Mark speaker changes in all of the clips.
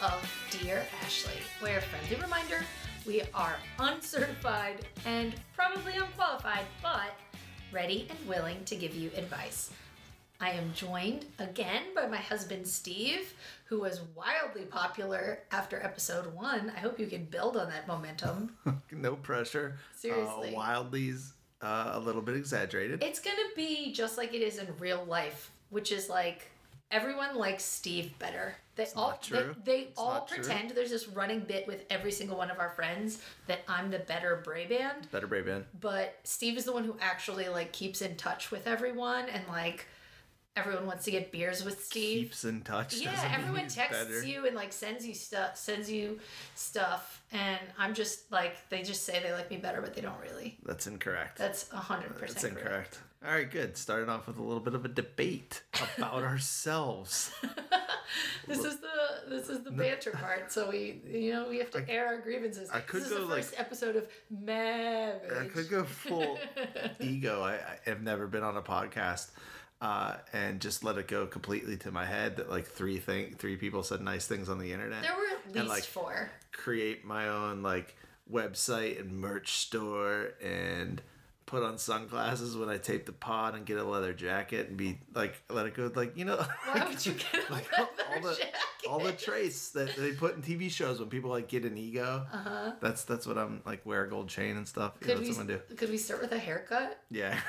Speaker 1: of Dear Ashley, where friendly reminder, we are uncertified and probably unqualified, but ready and willing to give you advice. I am joined again by my husband Steve, who was wildly popular after episode one. I hope you can build on that momentum.
Speaker 2: no pressure.
Speaker 1: Seriously.
Speaker 2: Uh, wildly's uh, a little bit exaggerated.
Speaker 1: It's gonna be just like it is in real life, which is like everyone likes Steve better. They all
Speaker 2: not true.
Speaker 1: they, they
Speaker 2: It's
Speaker 1: all
Speaker 2: not true.
Speaker 1: pretend there's this running bit with every single one of our friends that I'm the better Bray band.
Speaker 2: Better Brave Band.
Speaker 1: But Steve is the one who actually like keeps in touch with everyone and like everyone wants to get beers with Steve.
Speaker 2: Keeps in touch.
Speaker 1: yeah, everyone texts
Speaker 2: better.
Speaker 1: you and like sends you stuff sends you stuff and I'm just like they just say they like me better but they don't really.
Speaker 2: That's incorrect.
Speaker 1: That's a hundred
Speaker 2: That's
Speaker 1: percent correct.
Speaker 2: All right, good. Starting off with a little bit of a debate about ourselves.
Speaker 1: This is the this is the banter part. So we you know we have to air our grievances.
Speaker 2: I could
Speaker 1: this is
Speaker 2: go,
Speaker 1: the
Speaker 2: like-
Speaker 1: first episode of Marriage.
Speaker 2: I could go full ego. I, I have never been on a podcast uh, and just let it go completely to my head that like three thing three people said nice things on the internet.
Speaker 1: There were at least
Speaker 2: like-
Speaker 1: four.
Speaker 2: create my own like website and merch store and put on sunglasses when I tape the pod and get a leather jacket and be like let it go like you know
Speaker 1: Why would you get a
Speaker 2: like
Speaker 1: leather
Speaker 2: all the
Speaker 1: jacket?
Speaker 2: all the traits that they put in TV shows when people like get an ego.
Speaker 1: Uh-huh.
Speaker 2: That's that's what I'm like wear a gold chain and stuff.
Speaker 1: Could
Speaker 2: that's
Speaker 1: we
Speaker 2: what I'm do.
Speaker 1: could we start with a haircut?
Speaker 2: Yeah.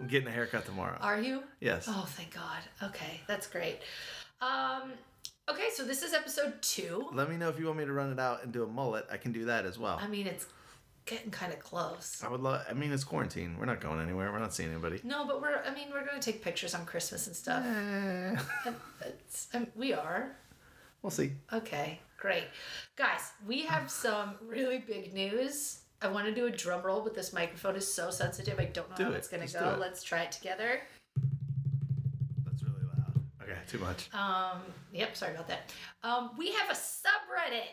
Speaker 2: I'm getting a haircut tomorrow.
Speaker 1: Are you?
Speaker 2: Yes.
Speaker 1: Oh, thank God. Okay, that's great. Um, okay, so this is episode two.
Speaker 2: Let me know if you want me to run it out and do a mullet. I can do that as well.
Speaker 1: I mean, it's getting kind of close.
Speaker 2: I would love. I mean, it's quarantine. We're not going anywhere. We're not seeing anybody.
Speaker 1: No, but we're. I mean, we're gonna take pictures on Christmas and stuff.
Speaker 2: Eh,
Speaker 1: um, we are.
Speaker 2: we'll see.
Speaker 1: Okay, great. Guys, we have some really big news. I want to do a drum roll, but this microphone is so sensitive. I don't know
Speaker 2: Do
Speaker 1: how
Speaker 2: it.
Speaker 1: it's going to go. Let's try it together.
Speaker 2: That's really loud. Okay, too much.
Speaker 1: Um, yep, sorry about that. Um, we have a subreddit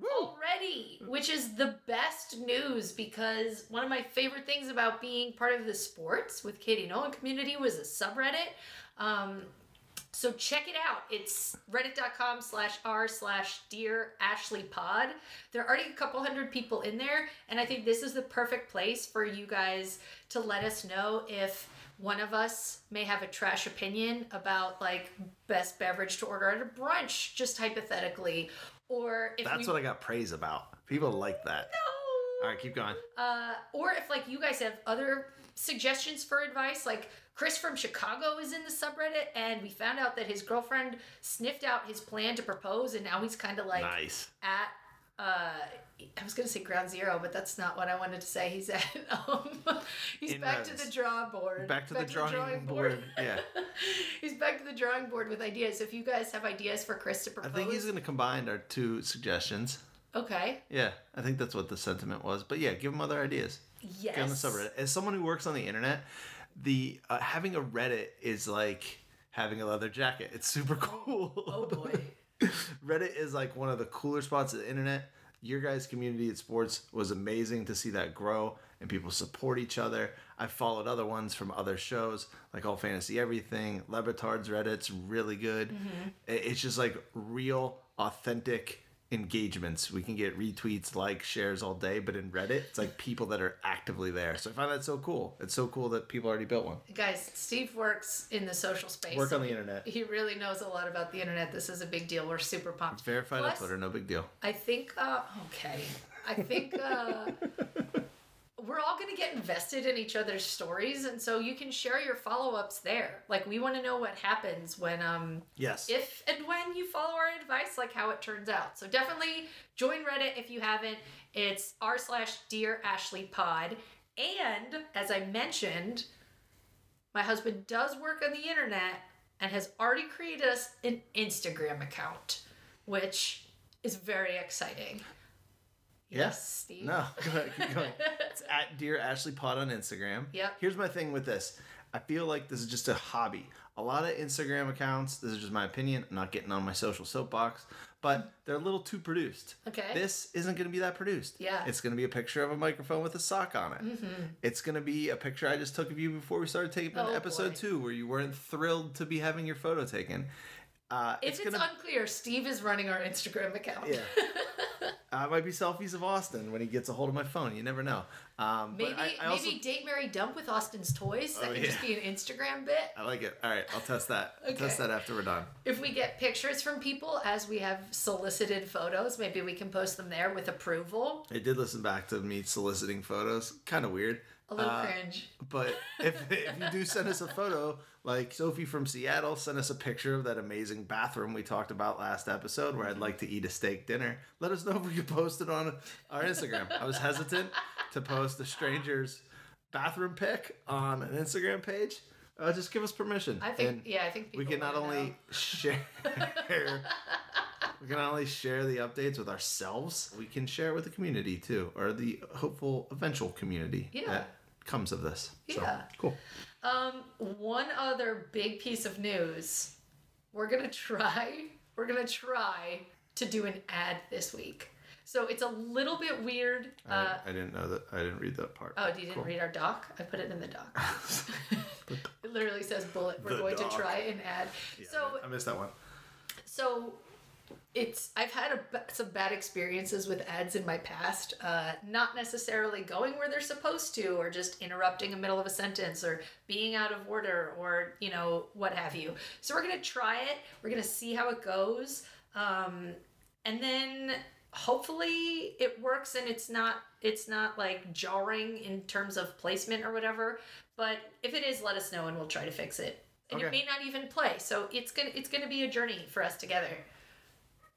Speaker 1: already, which is the best news because one of my favorite things about being part of the sports with Katie Nolan community was a subreddit. Um, so check it out. It's reddit.com slash r slash dear Ashley pod. There are already a couple hundred people in there, and I think this is the perfect place for you guys to let us know if one of us may have a trash opinion about like best beverage to order at a brunch, just hypothetically, or if
Speaker 2: That's
Speaker 1: we
Speaker 2: what I got praise about. People like that.
Speaker 1: No.
Speaker 2: All right, keep going.
Speaker 1: Uh, or if like you guys have other suggestions for advice, like Chris from Chicago is in the subreddit, and we found out that his girlfriend sniffed out his plan to propose, and now he's kind of like
Speaker 2: nice.
Speaker 1: at. Uh, I was gonna say ground zero, but that's not what I wanted to say. He's at um, he's
Speaker 2: In
Speaker 1: back to the drawing board.
Speaker 2: Back to the drawing board. Yeah.
Speaker 1: he's back to the drawing board with ideas. If you guys have ideas for Chris to propose, I
Speaker 2: think he's going to combine our two suggestions.
Speaker 1: okay.
Speaker 2: Yeah, I think that's what the sentiment was. But yeah, give him other ideas.
Speaker 1: Yes.
Speaker 2: Get on the subreddit. As someone who works on the internet, the uh, having a Reddit is like having a leather jacket. It's super cool.
Speaker 1: Oh boy.
Speaker 2: Reddit is like one of the cooler spots of the internet. Your guys' community at sports was amazing to see that grow and people support each other. I followed other ones from other shows like All Fantasy Everything, Le Batard's Reddit's really good. Mm-hmm. I- It's just like real, authentic engagements. We can get retweets, likes, shares all day, but in Reddit, it's like people that are actively there. So I find that so cool. It's so cool that people already built one.
Speaker 1: Guys, Steve works in the social space.
Speaker 2: Work on the internet.
Speaker 1: He really knows a lot about the internet. This is a big deal. We're super pumped.
Speaker 2: Verified on
Speaker 1: Plus,
Speaker 2: Twitter, no big deal.
Speaker 1: I think, uh, okay. I think uh, we're all going to get invested in each other's stories. And so you can share your follow ups there. Like, we want to know what happens when, um,
Speaker 2: Yes.
Speaker 1: if and when you follow our advice, like how it turns out. So definitely join Reddit if you haven't. It's r slash dear Ashley pod. And as I mentioned, my husband does work on the internet and has already created us an Instagram account, which is very exciting. Yes, Steve.
Speaker 2: No, go ahead, keep going. it's at Dear Ashley Pod on Instagram.
Speaker 1: Yep.
Speaker 2: Here's my thing with this. I feel like this is just a hobby. A lot of Instagram accounts, this is just my opinion, I'm not getting on my social soapbox, but they're a little too produced.
Speaker 1: Okay.
Speaker 2: This isn't going to be that produced.
Speaker 1: Yeah.
Speaker 2: It's going to be a picture of a microphone with a sock on it. Mm-hmm. It's going to be a picture I just took of you before we started taping
Speaker 1: Oh,
Speaker 2: episode
Speaker 1: boy.
Speaker 2: two, where you weren't thrilled to be having your photo taken. Uh,
Speaker 1: If it's,
Speaker 2: gonna
Speaker 1: unclear, Steve is running our Instagram account.
Speaker 2: Yeah. uh, it might be selfies of Austin when he gets a hold of my phone. You never know. Um,
Speaker 1: maybe
Speaker 2: I, I also
Speaker 1: maybe date Mary dump with Austin's toys. That
Speaker 2: Oh,
Speaker 1: could just be an Instagram bit.
Speaker 2: I like it. All right, I'll test that. I'll Test that after we're done.
Speaker 1: If we get pictures from people as we have solicited photos, maybe we can post them there with approval.
Speaker 2: I did listen back to me soliciting photos. Kind of weird.
Speaker 1: A little
Speaker 2: Uh,
Speaker 1: cringe.
Speaker 2: But if, if you do send us a photo, like Sophie from Seattle sent us a picture of that amazing bathroom we talked about last episode where I'd like to eat a steak dinner, let us know if we could post it on our Instagram. I was hesitant to post a stranger's bathroom pic on an Instagram page. Uh, just give us permission.
Speaker 1: I think
Speaker 2: And
Speaker 1: yeah, I think
Speaker 2: we can not only
Speaker 1: know.
Speaker 2: share we can not only share the updates with ourselves we can share it with the community too or the hopeful eventual community
Speaker 1: Yeah.
Speaker 2: that comes of this So,
Speaker 1: Yeah.
Speaker 2: cool
Speaker 1: Um, one other big piece of news. We're gonna try. We're gonna try to do an ad this week. So it's a little bit weird.
Speaker 2: I,
Speaker 1: Uh,
Speaker 2: I didn't know that i didn't read that part
Speaker 1: oh, you didn't
Speaker 2: Cool.
Speaker 1: read our doc? I put it in the doc. it literally says bullet. We're
Speaker 2: The
Speaker 1: going
Speaker 2: doc.
Speaker 1: to try an ad.
Speaker 2: Yeah,
Speaker 1: so
Speaker 2: i missed that one
Speaker 1: so it's I've had a, some bad experiences with ads in my past, uh, not necessarily going where they're supposed to, or just interrupting the middle of a sentence, or being out of order, or you know what have you. So we're gonna try it. We're gonna see how it goes, um, and then hopefully it works and it's not it's not like jarring in terms of placement or whatever. But if it is, let us know and we'll try to fix it. And it may not even play, so it's gonna it's gonna be a journey for us together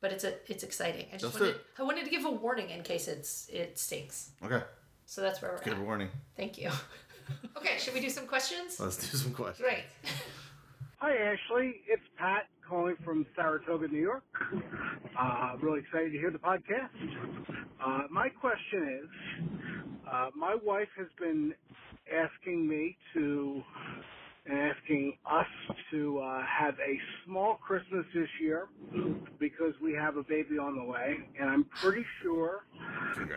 Speaker 1: but it's a it's exciting. I just
Speaker 2: Let's
Speaker 1: wanted
Speaker 2: it.
Speaker 1: I wanted to give a warning in case it's it stinks.
Speaker 2: okay
Speaker 1: So that's where we're at.
Speaker 2: Give a warning
Speaker 1: Thank you. okay, should we do some questions?
Speaker 2: let's do some questions
Speaker 1: Great.
Speaker 3: Hi, Ashley. It's Pat calling from Saratoga, New York. Uh, really excited to hear the podcast. Uh, my question is uh, my wife has been asking me to, asking us to uh, have a small Christmas this year because we have a baby on the way, and I'm pretty sure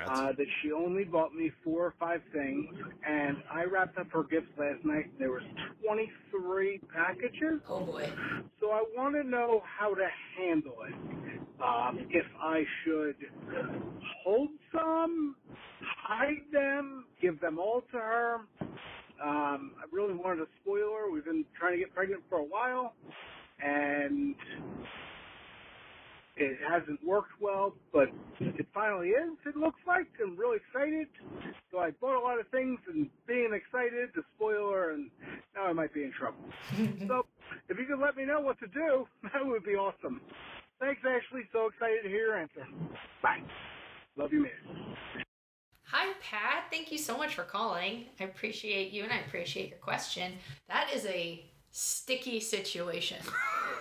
Speaker 3: uh, that she only bought me four or five things, and I wrapped up her gifts last night. There was 23 packages,
Speaker 1: Oh boy.
Speaker 3: so I want to know how to handle it. Um, if I should hold some, hide them, give them all to her. Um, I really wanted a spoiler. We've been trying to get pregnant for a while, and it hasn't worked well, but it finally is, it looks like. I'm really excited. So I bought a lot of things and being excited the spoiler, and now I might be in trouble. so if you could let me know what to do, that would be awesome. Thanks, Ashley. So excited to hear your answer. Bye. Love you, man.
Speaker 1: Hi Pat, thank you so much for calling. I appreciate you and I appreciate your question. That is a sticky situation.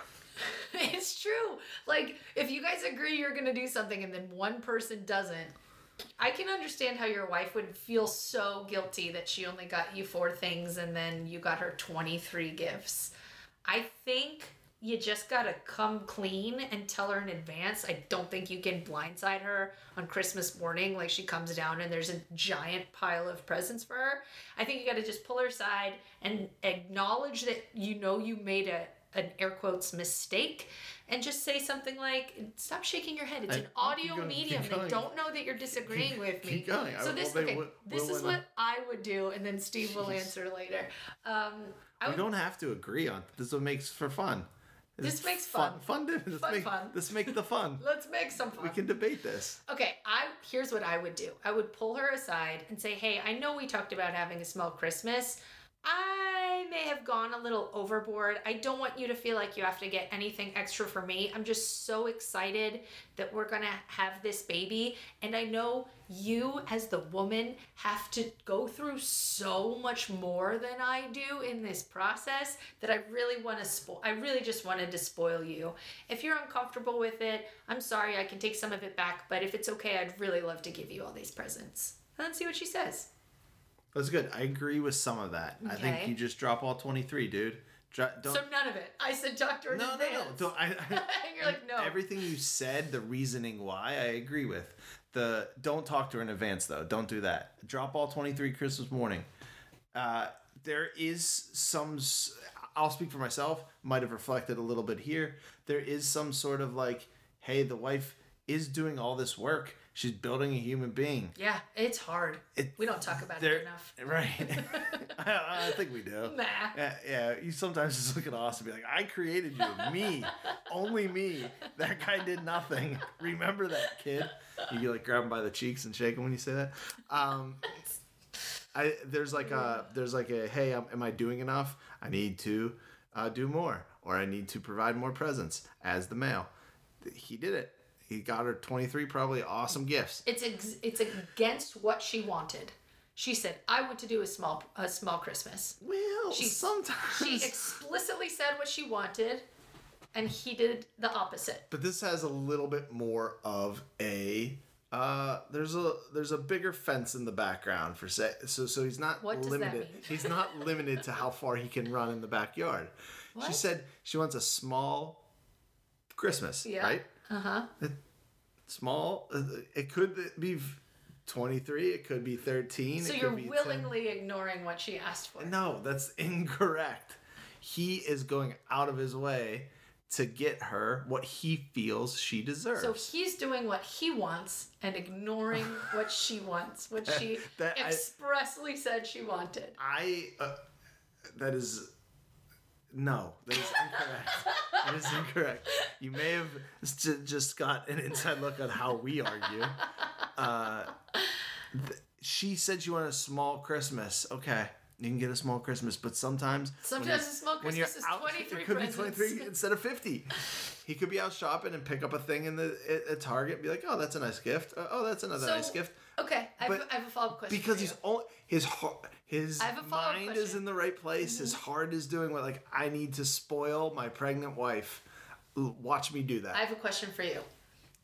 Speaker 1: it's true. Like if you guys agree you're going to do something and then one person doesn't, I can understand how your wife would feel so guilty that she only got you four things and then you got her 23 gifts. I think you just gotta come clean and tell her in advance. I don't think you can blindside her on Christmas morning like she comes down and there's a giant pile of presents for her. I think you gotta just pull her aside and acknowledge that you know you made a an air quotes mistake and just say something like stop shaking your head it's
Speaker 2: I-
Speaker 1: an audio
Speaker 2: going,
Speaker 1: medium they don't know that you're disagreeing with me
Speaker 2: keep going.
Speaker 1: So this
Speaker 2: well,
Speaker 1: okay
Speaker 2: would-
Speaker 1: this
Speaker 2: will
Speaker 1: is what i would do and then steve will
Speaker 2: Jeez.
Speaker 1: answer later um i
Speaker 2: we
Speaker 1: would
Speaker 2: don't have to agree on this is what makes for fun
Speaker 1: This makes fun.
Speaker 2: fun to let's
Speaker 1: Fun,
Speaker 2: make,
Speaker 1: fun.
Speaker 2: let's make the fun
Speaker 1: let's make some fun
Speaker 2: we can debate this
Speaker 1: Okay, I here's what I would do. I would pull her aside and say, "Hey, I know we talked about having a small Christmas. I may have gone a little overboard. I don't want you to feel like you have to get anything extra for me. I'm just so excited that we're going to have this baby, and I know you as the woman have to go through so much more than I do in this process that I really want to spoil I really just wanted to spoil you. If you're uncomfortable with it, I'm sorry, I can take some of it back, but if it's okay, I'd really love to give you all these presents. Then see what she says.
Speaker 2: That's good i agree with some of that i think you just drop all 23 dude Dro- don't
Speaker 1: so none of it. I said doctor. to her in
Speaker 2: no, no, no. Don't, I, I,
Speaker 1: you're like, no.
Speaker 2: Everything you said, the reasoning why, I agree with. The don't talk to her in advance though. Don't do that. Drop all twenty three Christmas morning. Uh, there is some. I'll speak for myself. Might have reflected a little bit here. There is some sort of like, hey, the wife is doing all this work. She's building a human being.
Speaker 1: Yeah, it's hard.
Speaker 2: It-
Speaker 1: we don't talk about it enough.
Speaker 2: right? I, I think we do.
Speaker 1: Nah.
Speaker 2: Yeah, yeah, you sometimes just look at Austin and be like, I created you, me, only me. That guy did nothing. Remember that, kid? You like grab him by the cheeks and shake him when you say that. Um, I there's like a there's like a hey, um, am I doing enough? I need to uh, do more, or I need to provide more presence as the male. He did it. He got her 23 probably awesome gifts.
Speaker 1: It's ex- it's against what she wanted. She said, "I want to do a small a small Christmas."
Speaker 2: Well,
Speaker 1: She-
Speaker 2: sometimes.
Speaker 1: She explicitly said what she wanted, and he did the opposite.
Speaker 2: but this has a little bit more of a uh there's a there's a bigger fence in the background for say so so he's not
Speaker 1: What does that
Speaker 2: limited
Speaker 1: mean?
Speaker 2: he's not limited to how far he can run in the backyard she said she wants a small christmas
Speaker 1: Yeah.
Speaker 2: right
Speaker 1: Uh huh.
Speaker 2: It, small uh, it could be 23 it could be 13
Speaker 1: So
Speaker 2: it
Speaker 1: you're
Speaker 2: could be 10.
Speaker 1: willingly ignoring what she asked for.
Speaker 2: no that's incorrect he is going out of his way to get her what he feels she deserves
Speaker 1: So he's doing what he wants and ignoring what she wants, what she
Speaker 2: That I-
Speaker 1: expressly said she wanted.
Speaker 2: I uh, that is no, that is incorrect. that is incorrect. You may have just got an inside look at how we argue. Uh, th- she said she wanted a small Christmas. Okay, you can get a small Christmas, but sometimes
Speaker 1: Sometimes a small Christmas is 23
Speaker 2: It could
Speaker 1: presents.
Speaker 2: be twenty three instead of fifty. He could be out shopping and pick up a thing in the at, at Target, and be like, "Oh, that's a nice gift. Uh, oh, that's another
Speaker 1: So,
Speaker 2: nice gift."
Speaker 1: Okay, I have, I have a follow up question.
Speaker 2: because he's all his heart his
Speaker 1: I have a follow-up
Speaker 2: mind is
Speaker 1: question. Mm-hmm.
Speaker 2: in the right place his heart is doing what like i need to spoil my pregnant wife watch me do that
Speaker 1: I have a question for you.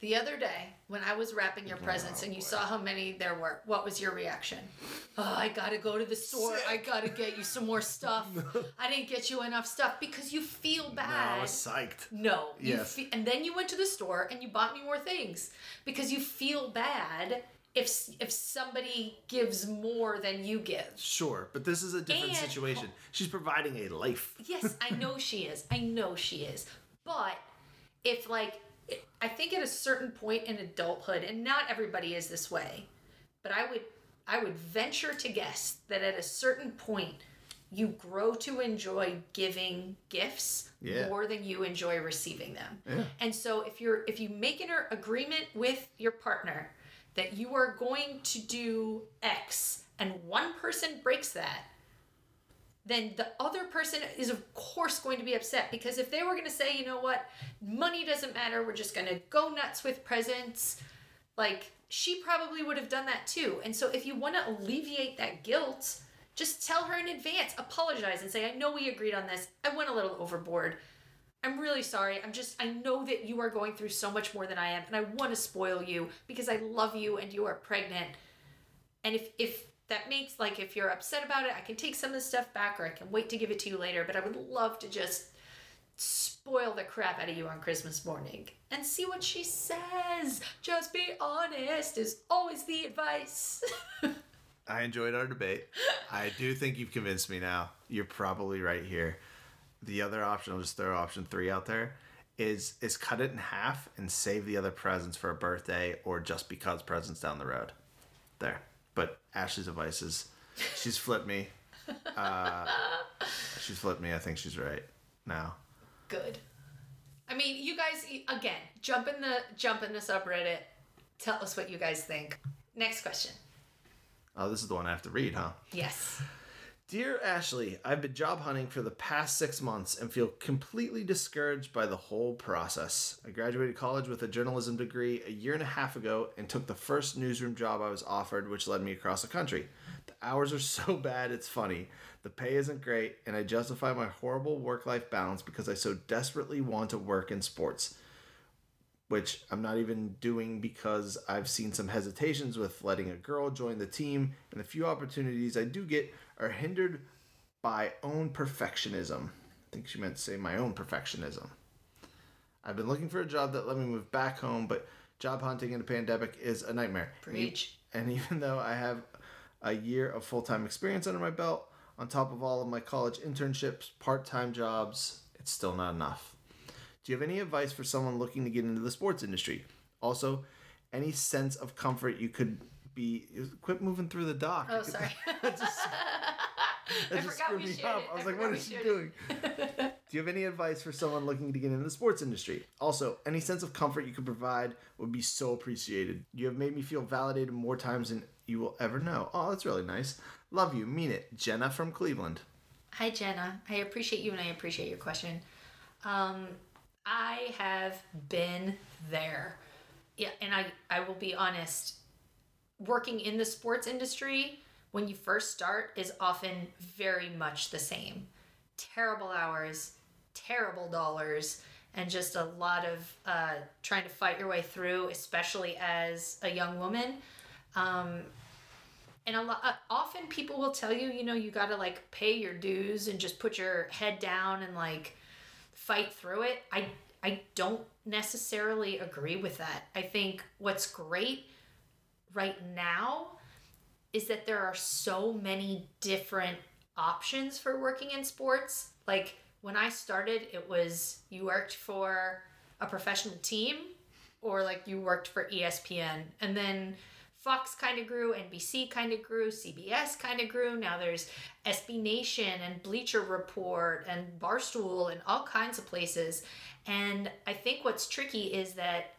Speaker 1: The other day, when I was wrapping your presents and you saw how many there were, what was your reaction? Oh, I gotta go to the store. I gotta get you some more stuff. I didn't get you enough stuff because you feel
Speaker 2: no, i was psyched
Speaker 1: No. You
Speaker 2: Yes.
Speaker 1: fe- and then you went to the store and you bought me more things because you feel bad if if somebody gives more than you give.
Speaker 2: sure but this is a different
Speaker 1: And-
Speaker 2: situation she's providing a life
Speaker 1: Yes, I know she is. I know she is. But if like I think at a certain point in adulthood and not everybody is this way, but I would I would venture to guess that at a certain point you grow to enjoy giving gifts
Speaker 2: Yeah.
Speaker 1: more than you enjoy receiving them.
Speaker 2: Yeah.
Speaker 1: And so if you're if you make an agreement with your partner that you are going to do X and one person breaks that, then the other person is of course going to be upset because if they were going to say, you know what, money doesn't matter, we're just going to go nuts with presents, like she probably would have done that too. And so if you want to alleviate that guilt, just tell her in advance, apologize and say, I know we agreed on this. I went a little overboard. I'm really sorry. I'm just, I know that you are going through so much more than I am, and I want to spoil you because I love you and you are pregnant. And if, if that makes, like, if you're upset about it, I can take some of the stuff back or I can wait to give it to you later, but I would love to just spoil the crap out of you on Christmas morning and see what she says. Just be honest is always the advice.
Speaker 2: i enjoyed our debate. I do think you've convinced me now. You're probably right here. The other option i'll just throw option three out there is is cut it in half and save the other presents for a birthday or just because presents down the road. There but ashley's advice is she's flipped me uh, she's flipped me i think she's right now
Speaker 1: Good. I mean, you guys again, jump in the jump in the subreddit. Tell us what you guys think. Next question.
Speaker 2: oh this is the one i have to read huh
Speaker 1: Yes.
Speaker 2: Dear Ashley, I've been job hunting for the past six months and feel completely discouraged by the whole process. I graduated college with a journalism degree a year and a half ago and took the first newsroom job I was offered, which led me across the country. The hours are so bad it's funny. The pay isn't great, and I justify my horrible work life balance because I so desperately want to work in sports which I'm not even doing because I've seen some hesitations with letting a girl join the team, and the few opportunities I do get are hindered by own perfectionism. I think she meant to say my own perfectionism. I've been looking for a job that let me move back home, but job hunting in a pandemic is a nightmare.
Speaker 1: Preach.
Speaker 2: And even though I have a year of full time experience under my belt, On top of all of my college internships, part time jobs, it's still not enough. Do you have any advice for someone looking to get into the sports industry? Also, any sense of comfort you could be. Quit moving through the doc.
Speaker 1: Oh, sorry.
Speaker 2: That just, that
Speaker 1: I
Speaker 2: just
Speaker 1: forgot
Speaker 2: screwed
Speaker 1: we
Speaker 2: me
Speaker 1: shared
Speaker 2: up. I was
Speaker 1: I
Speaker 2: like,
Speaker 1: what is
Speaker 2: what
Speaker 1: we
Speaker 2: is she doing? Do you have any advice for someone looking to get into the sports industry? Also, any sense of comfort you could provide would be so appreciated. You have made me feel validated more times than you will ever know. Oh, that's really nice. Love you. Mean it. Jenna from Cleveland.
Speaker 1: Hi, Jenna. I appreciate you and I appreciate your question. Um, I have been there. Yeah, and I, I will be honest, working in the sports industry when you first start is often very much the same. Terrible hours, terrible dollars, and just a lot of uh, trying to fight your way through, especially as a young woman. Um, and a lot uh, often people will tell you you know you got to like pay your dues and just put your head down and like fight through it i i don't necessarily agree with that i think what's great right now is that there are so many different options for working in sports like when i started it was you worked for a professional team or like you worked for espn and then Fox kind of grew, NBC kind of grew, CBS kind of grew. Now there's SB Nation and Bleacher Report and Barstool and all kinds of places. And I think what's tricky is that,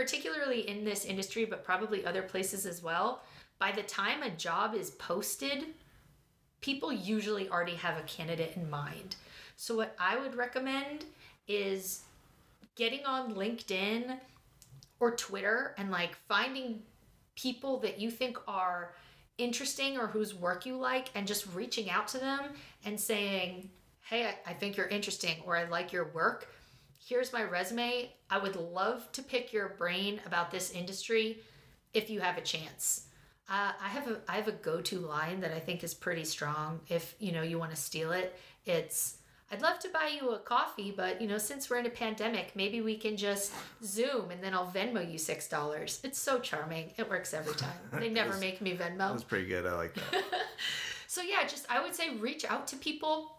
Speaker 1: particularly in this industry, but probably other places as well, by the time a job is posted, people usually already have a candidate in mind. So, what I would recommend is getting on LinkedIn or Twitter and like finding people that you think are interesting or whose work you like and just reaching out to them and saying, Hey, I, think you're interesting or I like your work. Here's my resume. I would love to pick your brain about this industry if you have a chance. Uh, I have a I have a go-to line that I think is pretty strong. If you know you want to steal it, it's I'd love to buy you a coffee, but you know, since we're in a pandemic, maybe we can just Zoom and then I'll Venmo you six dollars. It's so charming. It works every time. They never
Speaker 2: That's-
Speaker 1: make me Venmo.
Speaker 2: That's pretty good. I like that.
Speaker 1: So yeah, just I would say reach out to people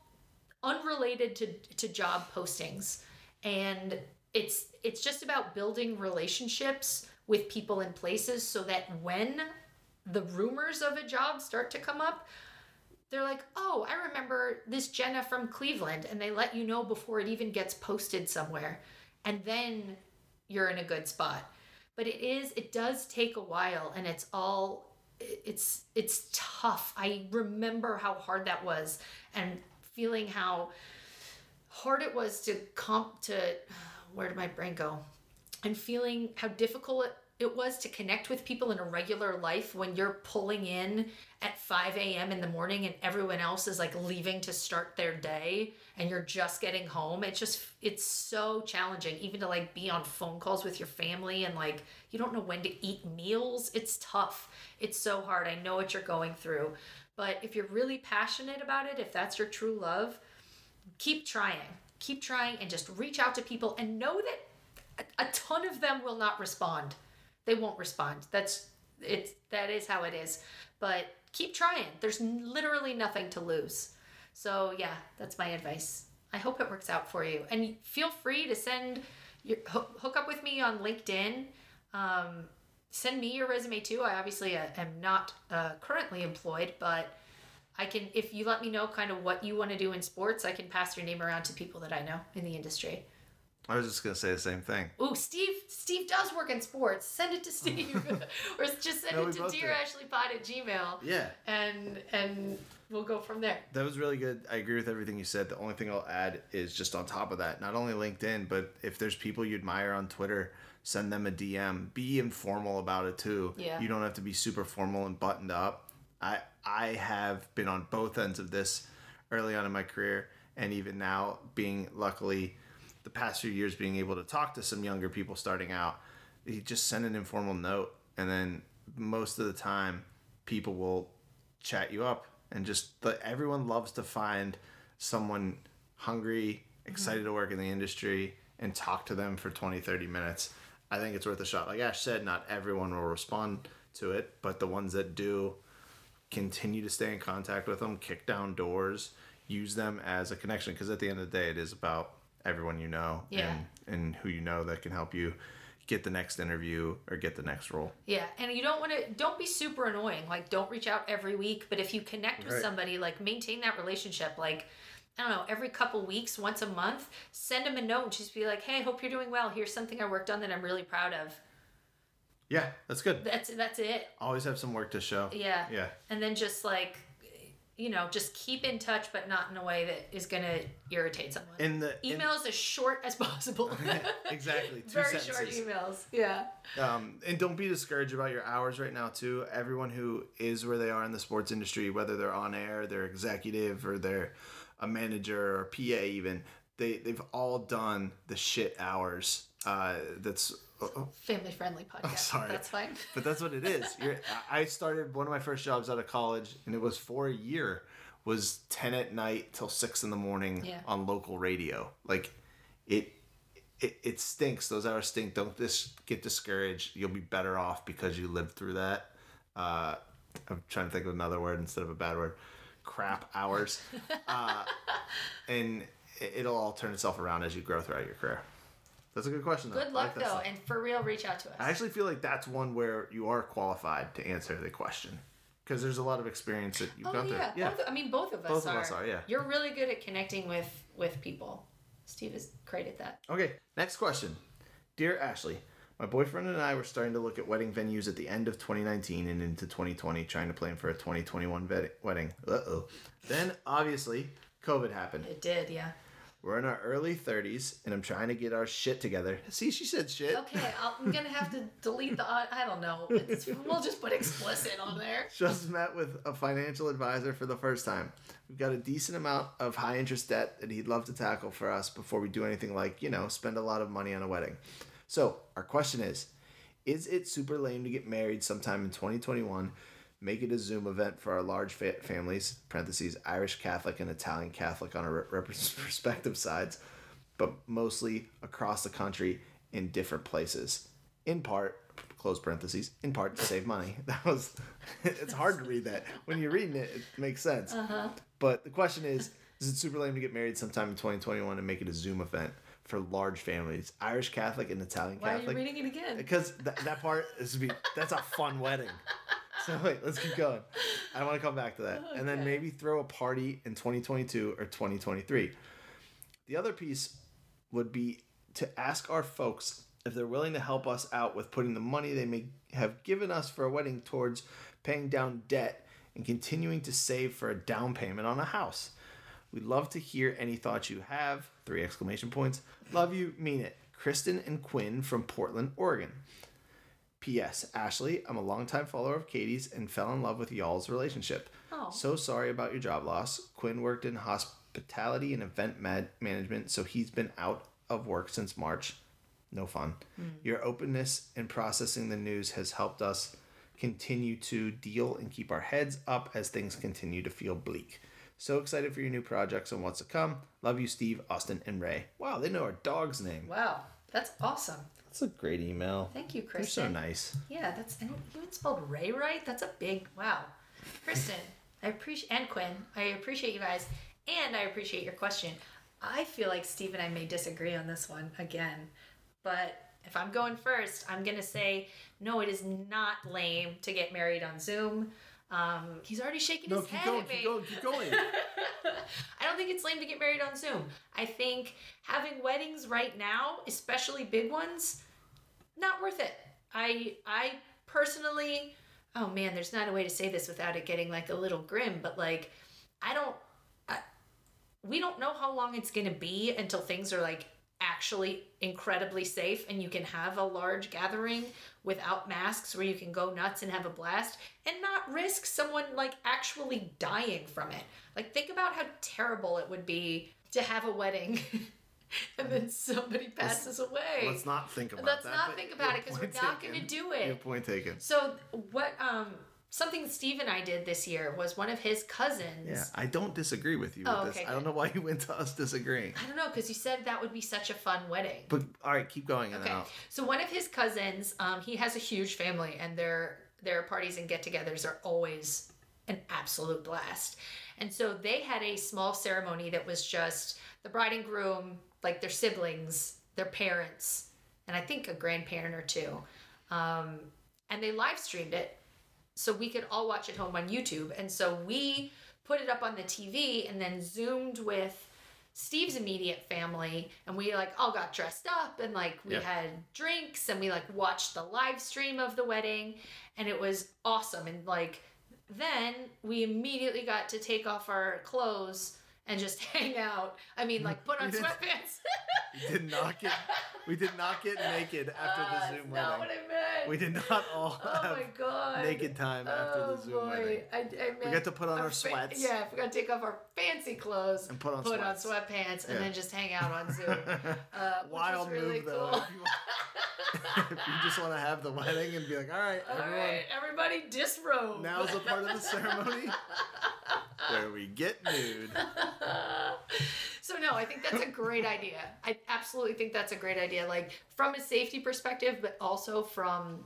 Speaker 1: unrelated to to job postings. And it's it's just about building relationships with people in places so that when the rumors of a job start to come up, they're like, "Oh, I remember this Jenna from Cleveland," and they let you know before it even gets posted somewhere. And then you're in a good spot. But it is it does take a while and it's all it's it's tough. I remember how hard that was and feeling how hard it was to comp to where did my brain go? And feeling how difficult it, it was to connect with people in a regular life when you're pulling in at 5 a.m. in the morning and everyone else is like leaving to start their day and you're just getting home. It's just, it's so challenging even to like be on phone calls with your family and like you don't know when to eat meals. It's tough. It's so hard. I know what you're going through. But if you're really passionate about it, if that's your true love, keep trying. Keep trying and just reach out to people and know that a, a ton of them will not respond. They won't respond. That's it's that is how it is. But keep trying. There's literally nothing to lose. So yeah, that's my advice. I hope it works out for you. And feel free to send your hook, up with me on LinkedIn. Um, send me your resume too. I obviously uh, am not uh, currently employed, but I can if you let me know kind of what you want to do in sports, I can pass your name around to people that I know in the industry.
Speaker 2: I was just gonna say the same thing.
Speaker 1: Ooh, Steve. Steve does work in sports. Send it to Steve, or just send
Speaker 2: No,
Speaker 1: it to
Speaker 2: Dear do.
Speaker 1: dearashleypod at gmail,
Speaker 2: Yeah,
Speaker 1: and and we'll go from there.
Speaker 2: that was really good. I agree with everything you said. The only thing I'll add is just on top of that, not only LinkedIn, but if there's people you admire on Twitter, send them a DM. Be informal about it too.
Speaker 1: Yeah.
Speaker 2: You don't have to be super formal and buttoned up. I I have been on both ends of this early on in my career, and even now, being luckily the past few years being able to talk to some younger people starting out, you just send an informal note, and then most of the time, people will chat you up and just the, everyone loves to find someone hungry excited to work in the industry and talk to them for 20 30 minutes. I think it's worth a shot. Like ash said not everyone will respond to it but the ones that do continue to stay in contact with them, kick down doors, use them as a connection. Because at the end of the day, it is about everyone you know
Speaker 1: Yeah.
Speaker 2: and, and who you know that can help you get the next interview or get the next role.
Speaker 1: Yeah, and you don't want to don't be super annoying. Like don't reach out every week, but if you connect with
Speaker 2: Right.
Speaker 1: somebody, like maintain that relationship like I don't know, every couple weeks, once a month, send them a note and just be like, "Hey, I hope you're doing well. Here's something I worked on that I'm really proud of."
Speaker 2: Yeah, that's good.
Speaker 1: That's that's it.
Speaker 2: Always have some work to show.
Speaker 1: Yeah.
Speaker 2: Yeah.
Speaker 1: And then just like you know, just keep in touch but not in a way that is going to irritate someone.
Speaker 2: In the in-
Speaker 1: Emails as short as possible.
Speaker 2: exactly. Two
Speaker 1: Very
Speaker 2: sentences.
Speaker 1: short emails. Yeah.
Speaker 2: Um, and don't be discouraged about your hours right now too. Everyone who is where they are in the sports industry, whether they're on air, they're executive, or they're a manager or PA, even they they've all done the shit hours. Uh, that's oh,
Speaker 1: Family friendly podcast.
Speaker 2: sorry.
Speaker 1: That's fine.
Speaker 2: but that's what it is. You're, I I started one of my first jobs out of college, and it was for a year. Was ten at night till six in the morning
Speaker 1: Yeah.
Speaker 2: on local radio. Like it, it, it stinks. Those hours stink. Don't dis- get discouraged. You'll be better off because you lived through that. Uh, I'm trying to think of another word instead of a bad word. Crap hours. Uh, and it'll all turn itself around as you grow throughout your career. That's a good question. Though.
Speaker 1: Good luck
Speaker 2: like
Speaker 1: though,
Speaker 2: stuff.
Speaker 1: and for real, reach out to us.
Speaker 2: I actually feel like that's one where you are qualified to answer the question because there's a lot of experience that you've
Speaker 1: oh
Speaker 2: gone
Speaker 1: yeah,
Speaker 2: through. Yeah.
Speaker 1: Both, I mean, both of us
Speaker 2: Both
Speaker 1: are.
Speaker 2: of us are, yeah.
Speaker 1: You're really good at connecting with with people. Steve is great at that.
Speaker 2: Okay, next question. Dear Ashley, my boyfriend and I were starting to look at wedding venues at the end of 2019 and into 2020, trying to plan for a 2021 wedding. Uh oh. Then, obviously, COVID happened.
Speaker 1: It did, yeah.
Speaker 2: We're in our early 30s, and I'm trying to get our shit together. See, she said shit.
Speaker 1: Okay, I'll, I'm gonna have to delete the. I don't know. It's, we'll just put explicit on there.
Speaker 2: Just met with a financial advisor for the first time. We've got a decent amount of high interest debt that he'd love to tackle for us before we do anything like, you know, spend a lot of money on a wedding. So, our question is Is it super lame to get married sometime in 2021? Make it a Zoom event for our large fa- families, parentheses, Irish Catholic and Italian Catholic on our re- respective sides, but mostly across the country in different places. In part, close parentheses, in part to save money. That was, it's hard to read that. When you're reading it, it makes sense.
Speaker 1: Uh-huh.
Speaker 2: But the question is, is it super lame to get married sometime in 2021 and make it a Zoom event for large families, Irish Catholic and Italian
Speaker 1: Why are you
Speaker 2: Catholic?
Speaker 1: reading it again?
Speaker 2: Because th- that part is be that's a fun wedding. So wait, let's keep going. I want to come back to that, and then maybe throw a party in 2022 or 2023. The other piece would be to ask our folks if they're willing to help us out with putting the money they may have given us for a wedding towards paying down debt and continuing to save for a down payment on a house. We'd love to hear any thoughts you have. Three exclamation points. Love you, mean it. Kristen and Quinn from Portland, Oregon. P.S. Ashley, I'm a longtime follower of Katie's and fell in love with y'all's relationship.
Speaker 1: Oh.
Speaker 2: So sorry about your job loss. Quinn worked in hospitality and event mad- management, so he's been out of work since March. No fun. Hmm. Your openness in processing the news has helped us continue to deal and keep our heads up as things continue to feel bleak. So excited for your new projects and what's to come. Love you, Steve, Austin, and Ray. Wow, they know our dog's name.
Speaker 1: Wow, that's awesome.
Speaker 2: That's a great email.
Speaker 1: Thank you,
Speaker 2: They're so nice.
Speaker 1: Yeah, that's and you even spelled Ray right. That's a big wow, Kristen. I appreciate and Quinn. I appreciate you guys, and I appreciate your question. I feel like Steve and I may disagree on this one again, but if I'm going first, I'm gonna say no. It is not lame to get married on Zoom. Um, he's already shaking
Speaker 2: No,
Speaker 1: his
Speaker 2: keep
Speaker 1: head
Speaker 2: going,
Speaker 1: me.
Speaker 2: keep going, keep going.
Speaker 1: I don't think it's lame to get married on Zoom. I think having weddings right now, especially big ones, not worth it. I I personally, oh man, there's not a way to say this without it getting like a little grim, but like I don't I, we don't know how long it's going to be until things are like actually incredibly safe and you can have a large gathering without masks where you can go nuts and have a blast and not risk someone like actually dying from it. Like think about how terrible it would be to have a wedding and then somebody passes away.
Speaker 2: Let's not think about
Speaker 1: Let's
Speaker 2: that.
Speaker 1: not think about it because we're not going to do
Speaker 2: Your
Speaker 1: it.
Speaker 2: point taken.
Speaker 1: So what um something Steve and I did this year was one of his cousins.
Speaker 2: Yeah, I don't disagree with you with
Speaker 1: Oh,
Speaker 2: this.
Speaker 1: okay,
Speaker 2: I don't know why you went to us disagreeing.
Speaker 1: I don't know because you said that would be such a fun wedding.
Speaker 2: But all right, keep going.
Speaker 1: Okay. So one of his cousins, um, he has a huge family, and their their parties and get-togethers are always an absolute blast. And so they had a small ceremony that was just the bride and groom, like their siblings, their parents, and I think a grandparent or two. Um, and they live streamed it so we could all watch at home on YouTube. And so we put it up on the TV and then zoomed with Steve's immediate family and we like all got dressed up and like we
Speaker 2: Yeah.
Speaker 1: had drinks and we like watched the live stream of the wedding and it was awesome and like then we immediately got to take off our clothes and just hang out. I mean like put on sweatpants.
Speaker 2: We did not get we did not get naked after
Speaker 1: Ah,
Speaker 2: the Zoom
Speaker 1: that's not
Speaker 2: wedding.
Speaker 1: what I meant.
Speaker 2: We did not all
Speaker 1: Oh
Speaker 2: have
Speaker 1: my god.
Speaker 2: naked time after
Speaker 1: oh
Speaker 2: the Zoom
Speaker 1: boy.
Speaker 2: wedding.
Speaker 1: I, I
Speaker 2: We got to put on our
Speaker 1: fa-
Speaker 2: sweats.
Speaker 1: yeah, we got to take off our fancy clothes
Speaker 2: And put on
Speaker 1: put
Speaker 2: sweats.
Speaker 1: on sweatpants and
Speaker 2: Yeah.
Speaker 1: then just hang out on Zoom. Uh,
Speaker 2: Wild
Speaker 1: really
Speaker 2: move though. If you, if you just want to have the wedding and be like, all right,
Speaker 1: All
Speaker 2: everyone,
Speaker 1: right, everybody disrobe.
Speaker 2: now's the part of the ceremony where we get nude.
Speaker 1: So no, I think that's a great idea. I absolutely think that's a great idea. Like from a safety perspective, but also from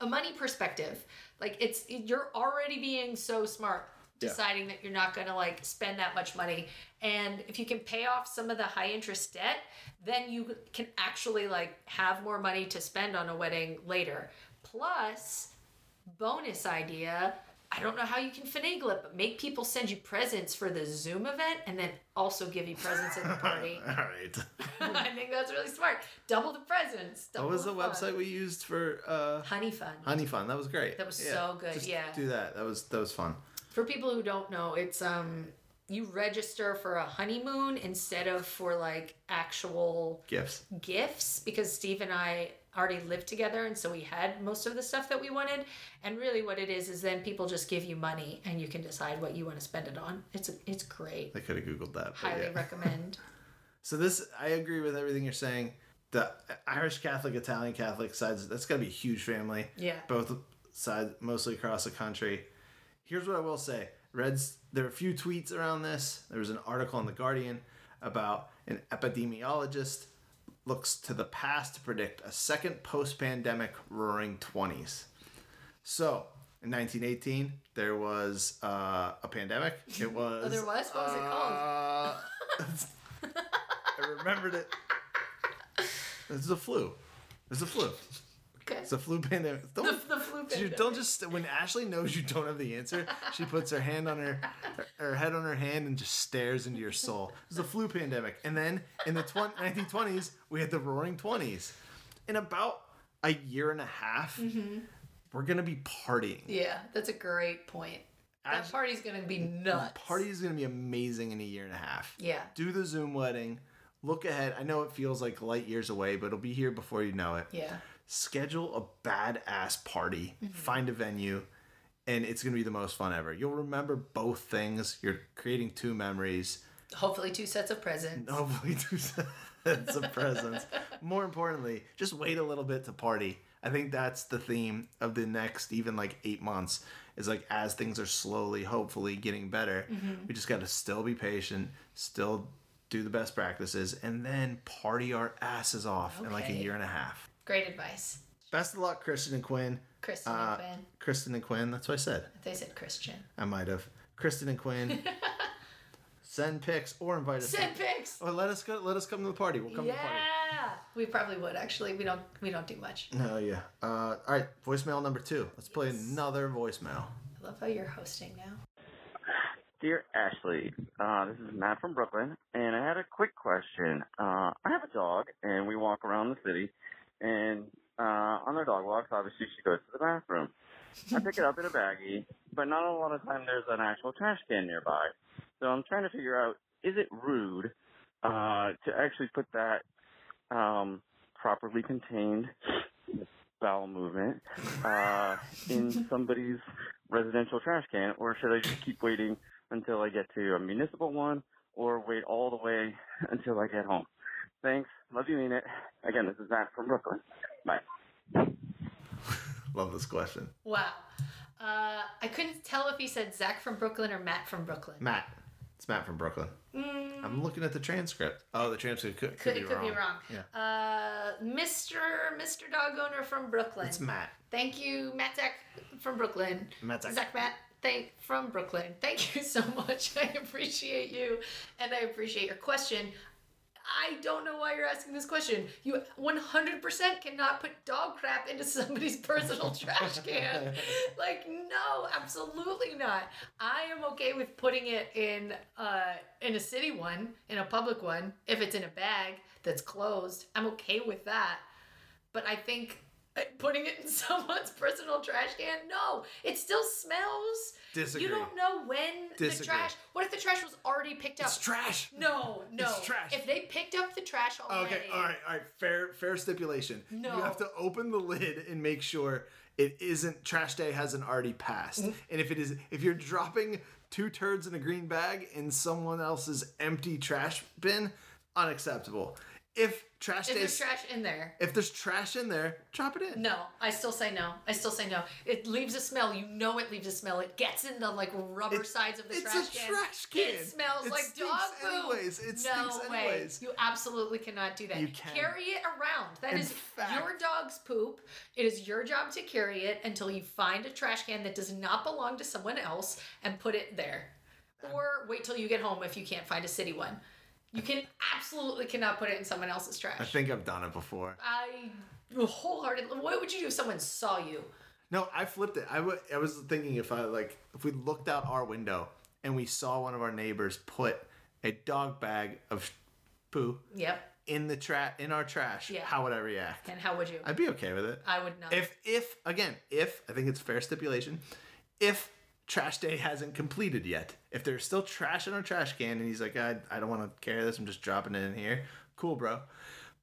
Speaker 1: a money perspective. Like it's you're already being so smart
Speaker 2: Yeah.
Speaker 1: deciding that you're not going to like spend that much money and if you can pay off some of the high interest debt then you can actually like have more money to spend on a wedding later plus bonus idea I don't know how you can finagle it, but make people send you presents for the Zoom event and then also give you presents at the party.
Speaker 2: all right.
Speaker 1: I think that's really smart. Double the presents.
Speaker 2: What was the
Speaker 1: fun.
Speaker 2: website we used for uh,
Speaker 1: Honeyfund.
Speaker 2: Honey Fun? That was great.
Speaker 1: That was so good,
Speaker 2: just
Speaker 1: yeah.
Speaker 2: Do that. That was that was fun.
Speaker 1: For people who don't know, it's um you register for a honeymoon instead of for like actual
Speaker 2: Gifts.
Speaker 1: gifts because Steve and I already lived together and so we had most of the stuff that we wanted and really what it is is then people just give you money and you can decide what you want to spend it on. It's it's great.
Speaker 2: I could have googled that.
Speaker 1: Highly
Speaker 2: yeah.
Speaker 1: recommend.
Speaker 2: So this, I agree with everything you're saying. The Irish Catholic, Italian Catholic sides, that's got to be a huge family.
Speaker 1: Yeah.
Speaker 2: Both sides, mostly across the country. Here's what I will say. Reds, there are a few tweets around this. There was an article in The Guardian about an epidemiologist looks to the past to predict a second post-pandemic roaring 20s. So, in 1918, there was uh, a pandemic. It was.
Speaker 1: Oh, there was? What was it called?
Speaker 2: uh, I remembered it. It's the flu. It's the flu.
Speaker 1: Okay.
Speaker 2: It's a flu pandemic. Don't,
Speaker 1: flu
Speaker 2: you
Speaker 1: pandemic.
Speaker 2: don't just when Ashley knows you don't have the answer, she puts her hand on her, her head on her hand and just stares into your soul. It's the flu pandemic, and then in the 20, 1920s we had the Roaring Twenties. In about a year and a half, mm-hmm. we're gonna be partying.
Speaker 1: Yeah, that's a great point. That party's gonna be nuts.
Speaker 2: Party is gonna be amazing in a year and a half.
Speaker 1: Yeah.
Speaker 2: Do the Zoom wedding. Look ahead. I know it feels like light years away, but it'll be here before you know it.
Speaker 1: Yeah.
Speaker 2: Schedule a badass party, mm-hmm. find a venue, and it's gonna be the most fun ever. You'll remember both things. You're creating two memories.
Speaker 1: Hopefully, two sets of presents.
Speaker 2: Hopefully, two sets of presents. More importantly, just wait a little bit to party. I think that's the theme of the next even like eight months. Is like as things are slowly, hopefully, getting better. Mm-hmm. We just got to still be patient, still do the best practices, and then party our asses off in like a year and a half.
Speaker 1: Great advice.
Speaker 2: Best of luck, Christian and Quinn.
Speaker 1: Kristen
Speaker 2: Uh,
Speaker 1: and Quinn.
Speaker 2: Kristen and Quinn. That's what I said.
Speaker 1: They said Christian.
Speaker 2: I might have. Kristen and Quinn. send pics or invite us.
Speaker 1: Send pics.
Speaker 2: Or let us go. Let us come to the party. We'll come
Speaker 1: Yeah,
Speaker 2: to the party.
Speaker 1: Yeah, we probably would actually. We don't. We don't do much.
Speaker 2: No, yeah. Uh, all right. Voicemail number two. Let's play another voicemail.
Speaker 1: I love how you're hosting now.
Speaker 4: Dear Ashley, uh, this is Matt from Brooklyn, and I had a quick question. Uh, I have a dog, and we walk around the city, and uh, on our dog walks, obviously she goes to the bathroom. I pick it up in a baggie, but not a lot of time there's an actual trash can nearby. So I'm trying to figure out, is it rude uh, to actually put that um, properly contained bowel movement uh, in somebody's residential trash can, or should I just keep waiting until I get to a municipal one, or wait all the way until I get home? Thanks. Love you, mean it. Again, this is Matt from Brooklyn. Bye.
Speaker 2: Love this question.
Speaker 1: Wow. Uh, I couldn't tell if he said Zach from Brooklyn or Matt from Brooklyn.
Speaker 2: Matt. It's Matt from Brooklyn.
Speaker 1: Mm,
Speaker 2: I'm looking at the transcript. Oh, the transcript could, could,
Speaker 1: could,
Speaker 2: be,
Speaker 1: it could
Speaker 2: wrong.
Speaker 1: be wrong.
Speaker 2: Yeah.
Speaker 1: Uh, Mr. Mr. Dog Owner from Brooklyn.
Speaker 2: It's Matt.
Speaker 1: Thank you, Matt Zach from Brooklyn.
Speaker 2: Matt Zach.
Speaker 1: Zach Matt. thank from Brooklyn. Thank you so much. I appreciate you, and I appreciate your question. I don't know why you're asking this question. You 100% cannot put dog crap into somebody's personal trash can. Like, no, absolutely not. I am okay with putting it in uh, in a city one, in a public one, if it's in a bag that's closed. I'm okay with that. But I think uh, putting it in someone's personal trash can, no, it still smells.
Speaker 2: Disagree.
Speaker 1: You don't know when the trash. What if the trash was already picked up?
Speaker 2: It's trash.
Speaker 1: No, no.
Speaker 2: It's trash.
Speaker 1: If they picked up the trash already.
Speaker 2: Okay, all right, all right. Fair, fair stipulation.
Speaker 1: No.
Speaker 2: You have to open the lid and make sure it isn't trash day hasn't already passed.
Speaker 1: Mm.
Speaker 2: And if it is, if you're dropping two turds in a green bag in someone else's empty trash bin, unacceptable. If trash
Speaker 1: If there's trash in there.
Speaker 2: if there's trash in there, drop it in.
Speaker 1: No, I still say no. I still say no. It leaves a smell. You know it leaves a smell. It gets in the like rubber
Speaker 2: It-
Speaker 1: sides of the
Speaker 2: it's
Speaker 1: trash
Speaker 2: a
Speaker 1: can.
Speaker 2: trash can.
Speaker 1: It smells
Speaker 2: It
Speaker 1: like dog poop.
Speaker 2: anyways. It
Speaker 1: no
Speaker 2: stinks
Speaker 1: way.
Speaker 2: anyways.
Speaker 1: You absolutely cannot do that.
Speaker 2: You can.
Speaker 1: Carry it around. That
Speaker 2: In
Speaker 1: is
Speaker 2: fact-
Speaker 1: your dog's poop. It is your job to carry it until you find a trash can that does not belong to someone else and put it there. Or wait till you get home if you can't find a city one. You can absolutely cannot put it in someone else's trash.
Speaker 2: I think I've done it before.
Speaker 1: I wholeheartedly. What would you do if someone saw you?
Speaker 2: No, I flipped it. I was thinking if I like if we looked out our window and we saw one of our neighbors put a dog bag of poo
Speaker 1: Yep.
Speaker 2: in the tra- in our trash,
Speaker 1: Yeah.
Speaker 2: how would I react?
Speaker 1: And how would you?
Speaker 2: I'd be okay with it.
Speaker 1: I would not.
Speaker 2: If if again, if I think it's fair stipulation, if trash day hasn't completed yet, if there's still trash in our trash can and he's like, I, I don't want to carry this, I'm just dropping it in here. Cool, bro.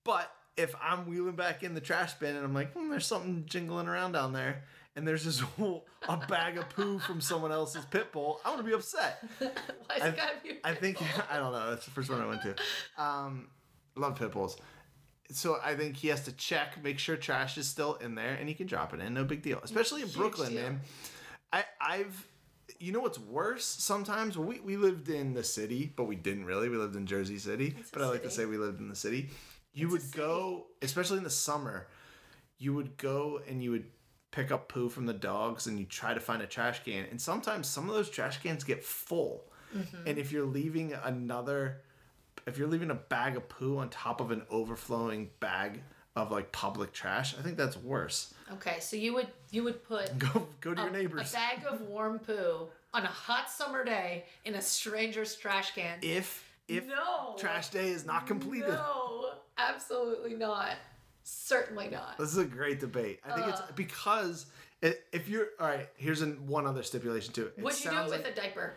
Speaker 2: But if I'm wheeling back in the trash bin and I'm like, hmm, there's something jingling around down there, and there's this whole a bag of poo from someone else's pit bull, I'm gonna be upset.
Speaker 1: Why is
Speaker 2: I,
Speaker 1: it gotta be?
Speaker 2: I think I don't know. That's the first one I went to. Um, love pit bulls. So I think he has to check, make sure trash is still in there, and he can drop it in. No big deal. Especially in
Speaker 1: Huge
Speaker 2: Brooklyn,
Speaker 1: deal.
Speaker 2: man. I I've you know what's worse sometimes? Well, we, we lived in the city, but we didn't really. We lived in Jersey City.
Speaker 1: It's
Speaker 2: but I like to say we lived in the city. You
Speaker 1: It's
Speaker 2: would
Speaker 1: city.
Speaker 2: go, especially in the summer, you would go and you would pick up poo from the dogs and you try to find a trash can. And sometimes some of those trash cans get full.
Speaker 1: Mm-hmm.
Speaker 2: And if you're leaving another, if you're leaving a bag of poo on top of an overflowing bag of like public trash, I think that's worse.
Speaker 1: Okay, so you would you would put
Speaker 2: Go go to
Speaker 1: a,
Speaker 2: your neighbors.
Speaker 1: a bag of warm poo on a hot summer day in a stranger's trash can.
Speaker 2: if if
Speaker 1: no
Speaker 2: trash day is not completed.
Speaker 1: No, absolutely not. Certainly not.
Speaker 2: This is a great debate. I think
Speaker 1: Uh.
Speaker 2: it's because if you're all right. Here's an, one other stipulation too. It
Speaker 1: Would you do it with
Speaker 2: like-
Speaker 1: a diaper?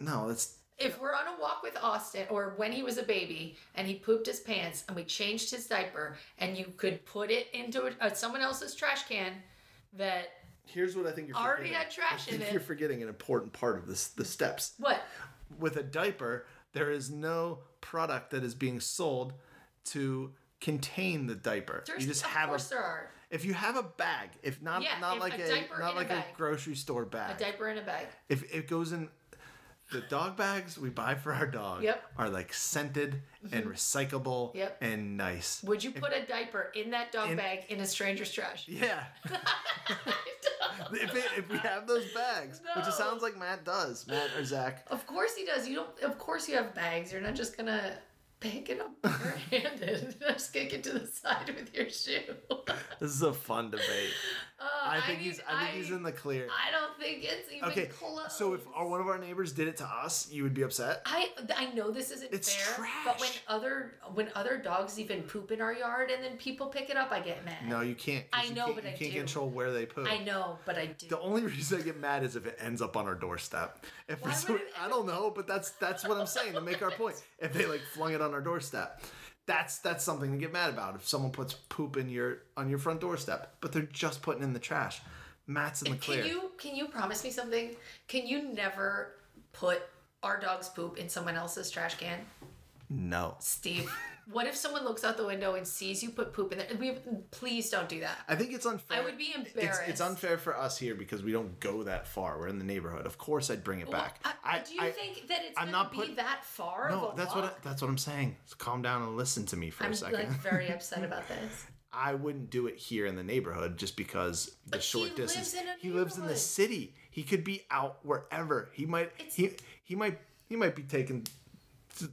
Speaker 2: no. That's
Speaker 1: If we're on a walk with Austin, or when he was a baby and he pooped his pants and we changed his diaper, and you could put it into a, uh, someone else's trash can that
Speaker 2: here's what I think you're
Speaker 1: Already
Speaker 2: forgetting.
Speaker 1: had trash
Speaker 2: I
Speaker 1: in
Speaker 2: think
Speaker 1: it.
Speaker 2: You're forgetting an important part of this. The steps
Speaker 1: what?
Speaker 2: with a diaper. There is no product that is being sold to contain the diaper.
Speaker 1: There's,
Speaker 2: you just
Speaker 1: of
Speaker 2: have a
Speaker 1: there are
Speaker 2: if you have a bag, if not
Speaker 1: Yeah,
Speaker 2: not
Speaker 1: if
Speaker 2: like
Speaker 1: a
Speaker 2: a,
Speaker 1: diaper
Speaker 2: not
Speaker 1: a
Speaker 2: like a,
Speaker 1: bag.
Speaker 2: grocery store bag.
Speaker 1: a diaper in a bag.
Speaker 2: if it goes in the dog bags we buy for our dog
Speaker 1: Yep. Mm-hmm.
Speaker 2: are like scented and recyclable
Speaker 1: Yep.
Speaker 2: and nice.
Speaker 1: Would you put a diaper in that dog
Speaker 2: In-
Speaker 1: bag in a stranger's trash?
Speaker 2: Yeah. if, it, if we have those bags, which
Speaker 1: No.
Speaker 2: it sounds like Matt does, Matt or Zach.
Speaker 1: Of course he does. You don't. Of course you have bags. You're not just gonna pick it up barehanded. And just kick it to the side with your shoe.
Speaker 2: This is a fun debate.
Speaker 1: Uh,
Speaker 2: I think
Speaker 1: need-
Speaker 2: he's I think he's in the clear.
Speaker 1: I don't think it's even
Speaker 2: Okay,
Speaker 1: close.
Speaker 2: so if our, one of our neighbors did it to us, you would be upset.
Speaker 1: I I know this isn't
Speaker 2: It's
Speaker 1: fair, but when other when other dogs even poop in our yard and then people pick it up, I get mad.
Speaker 2: No, you can't.
Speaker 1: I
Speaker 2: you
Speaker 1: know,
Speaker 2: can't,
Speaker 1: but
Speaker 2: you
Speaker 1: I
Speaker 2: can't
Speaker 1: do.
Speaker 2: control where they poop.
Speaker 1: I know, but I do.
Speaker 2: The only reason I get mad is if it ends up on our doorstep. If
Speaker 1: Why
Speaker 2: for
Speaker 1: would
Speaker 2: some-
Speaker 1: it
Speaker 2: I don't know, but that's that's what I'm saying to make our point. If they like flung it on our doorstep, that's that's something to get mad about. If someone puts poop in your on your front doorstep, but they're just putting in the trash, Matt's in the clear.
Speaker 1: Can you can you promise me something? Can you never put our dog's poop in someone else's trash can?
Speaker 2: No.
Speaker 1: Steve, what if someone looks out the window and sees you put poop in there? We, please don't do that.
Speaker 2: I think it's unfair.
Speaker 1: I would be
Speaker 2: It's,
Speaker 1: embarrassed.
Speaker 2: it's unfair for us here because we don't go that far. We're in the neighborhood. Of course, I'd bring it back.
Speaker 1: Well, I-
Speaker 2: I,
Speaker 1: do you
Speaker 2: I-
Speaker 1: think that it's
Speaker 2: I'm
Speaker 1: going
Speaker 2: not
Speaker 1: to be
Speaker 2: put-
Speaker 1: that far?
Speaker 2: No, that's what I, that's what I'm saying. So calm down and listen to me for
Speaker 1: I'm
Speaker 2: a second.
Speaker 1: like very upset about this.
Speaker 2: I wouldn't do it here in the neighborhood just because the
Speaker 1: But he
Speaker 2: short
Speaker 1: lives
Speaker 2: distance.
Speaker 1: in a
Speaker 2: he lives in the city. He could be out wherever. He might
Speaker 1: It's-
Speaker 2: he he might he might be taking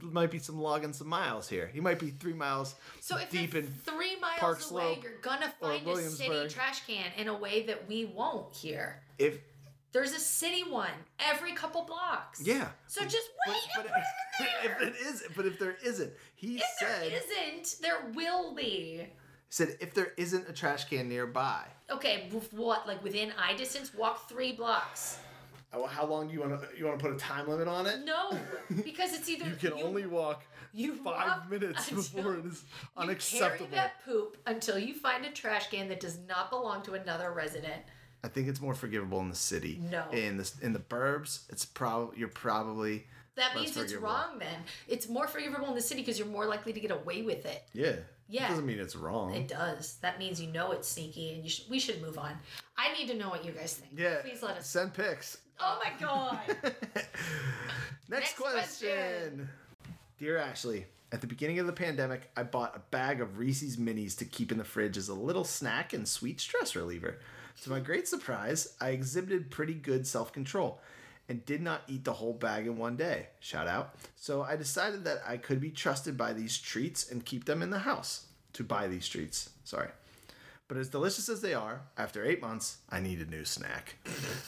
Speaker 2: might be some logging some miles here. He might be three miles
Speaker 1: So if
Speaker 2: deep in
Speaker 1: three miles
Speaker 2: Park
Speaker 1: away,
Speaker 2: Slope
Speaker 1: you're gonna find a city trash can in a way that we won't here.
Speaker 2: if
Speaker 1: There's a city one every couple blocks.
Speaker 2: yeah.
Speaker 1: So just wait
Speaker 2: but
Speaker 1: and put it in
Speaker 2: if it is, but if there isn't, he
Speaker 1: If
Speaker 2: said
Speaker 1: there isn't, there will be.
Speaker 2: said if there isn't a trash can nearby.
Speaker 1: Okay, what? Like within eye distance, walk three blocks.
Speaker 2: Oh, how long do you want to you want to put a time limit on it?
Speaker 1: No, because it's either
Speaker 2: You can only walk
Speaker 1: you
Speaker 2: five
Speaker 1: walk
Speaker 2: minutes before it is unacceptable.
Speaker 1: you
Speaker 2: unacceptable.
Speaker 1: carry that poop until you find a trash can that does not belong to another resident.
Speaker 2: I think it's more forgivable in the city.
Speaker 1: No.
Speaker 2: In the in the burbs, it's probably you're probably
Speaker 1: That
Speaker 2: Less
Speaker 1: means it's wrong then. It's more forgivable in the city because you're more likely to get away with it.
Speaker 2: yeah.
Speaker 1: Yeah.
Speaker 2: It Doesn't mean it's wrong.
Speaker 1: It does. That means you know it's sneaky and you should, we should move on. I need to know what you guys think.
Speaker 2: yeah.
Speaker 1: Please let us.
Speaker 2: send pics.
Speaker 1: Oh my god.
Speaker 2: Next,
Speaker 1: Next
Speaker 2: question.
Speaker 1: question.
Speaker 2: Dear Ashley, at the beginning of the pandemic, I bought a bag of Reese's Minis to keep in the fridge as a little snack and sweet stress reliever. To my great surprise, I exhibited pretty good self control and did not eat the whole bag in one day. Shout out. So I decided that I could be trusted by these treats and keep them in the house. To buy these treats, sorry. But as delicious as they are, after eight months, I need a new snack.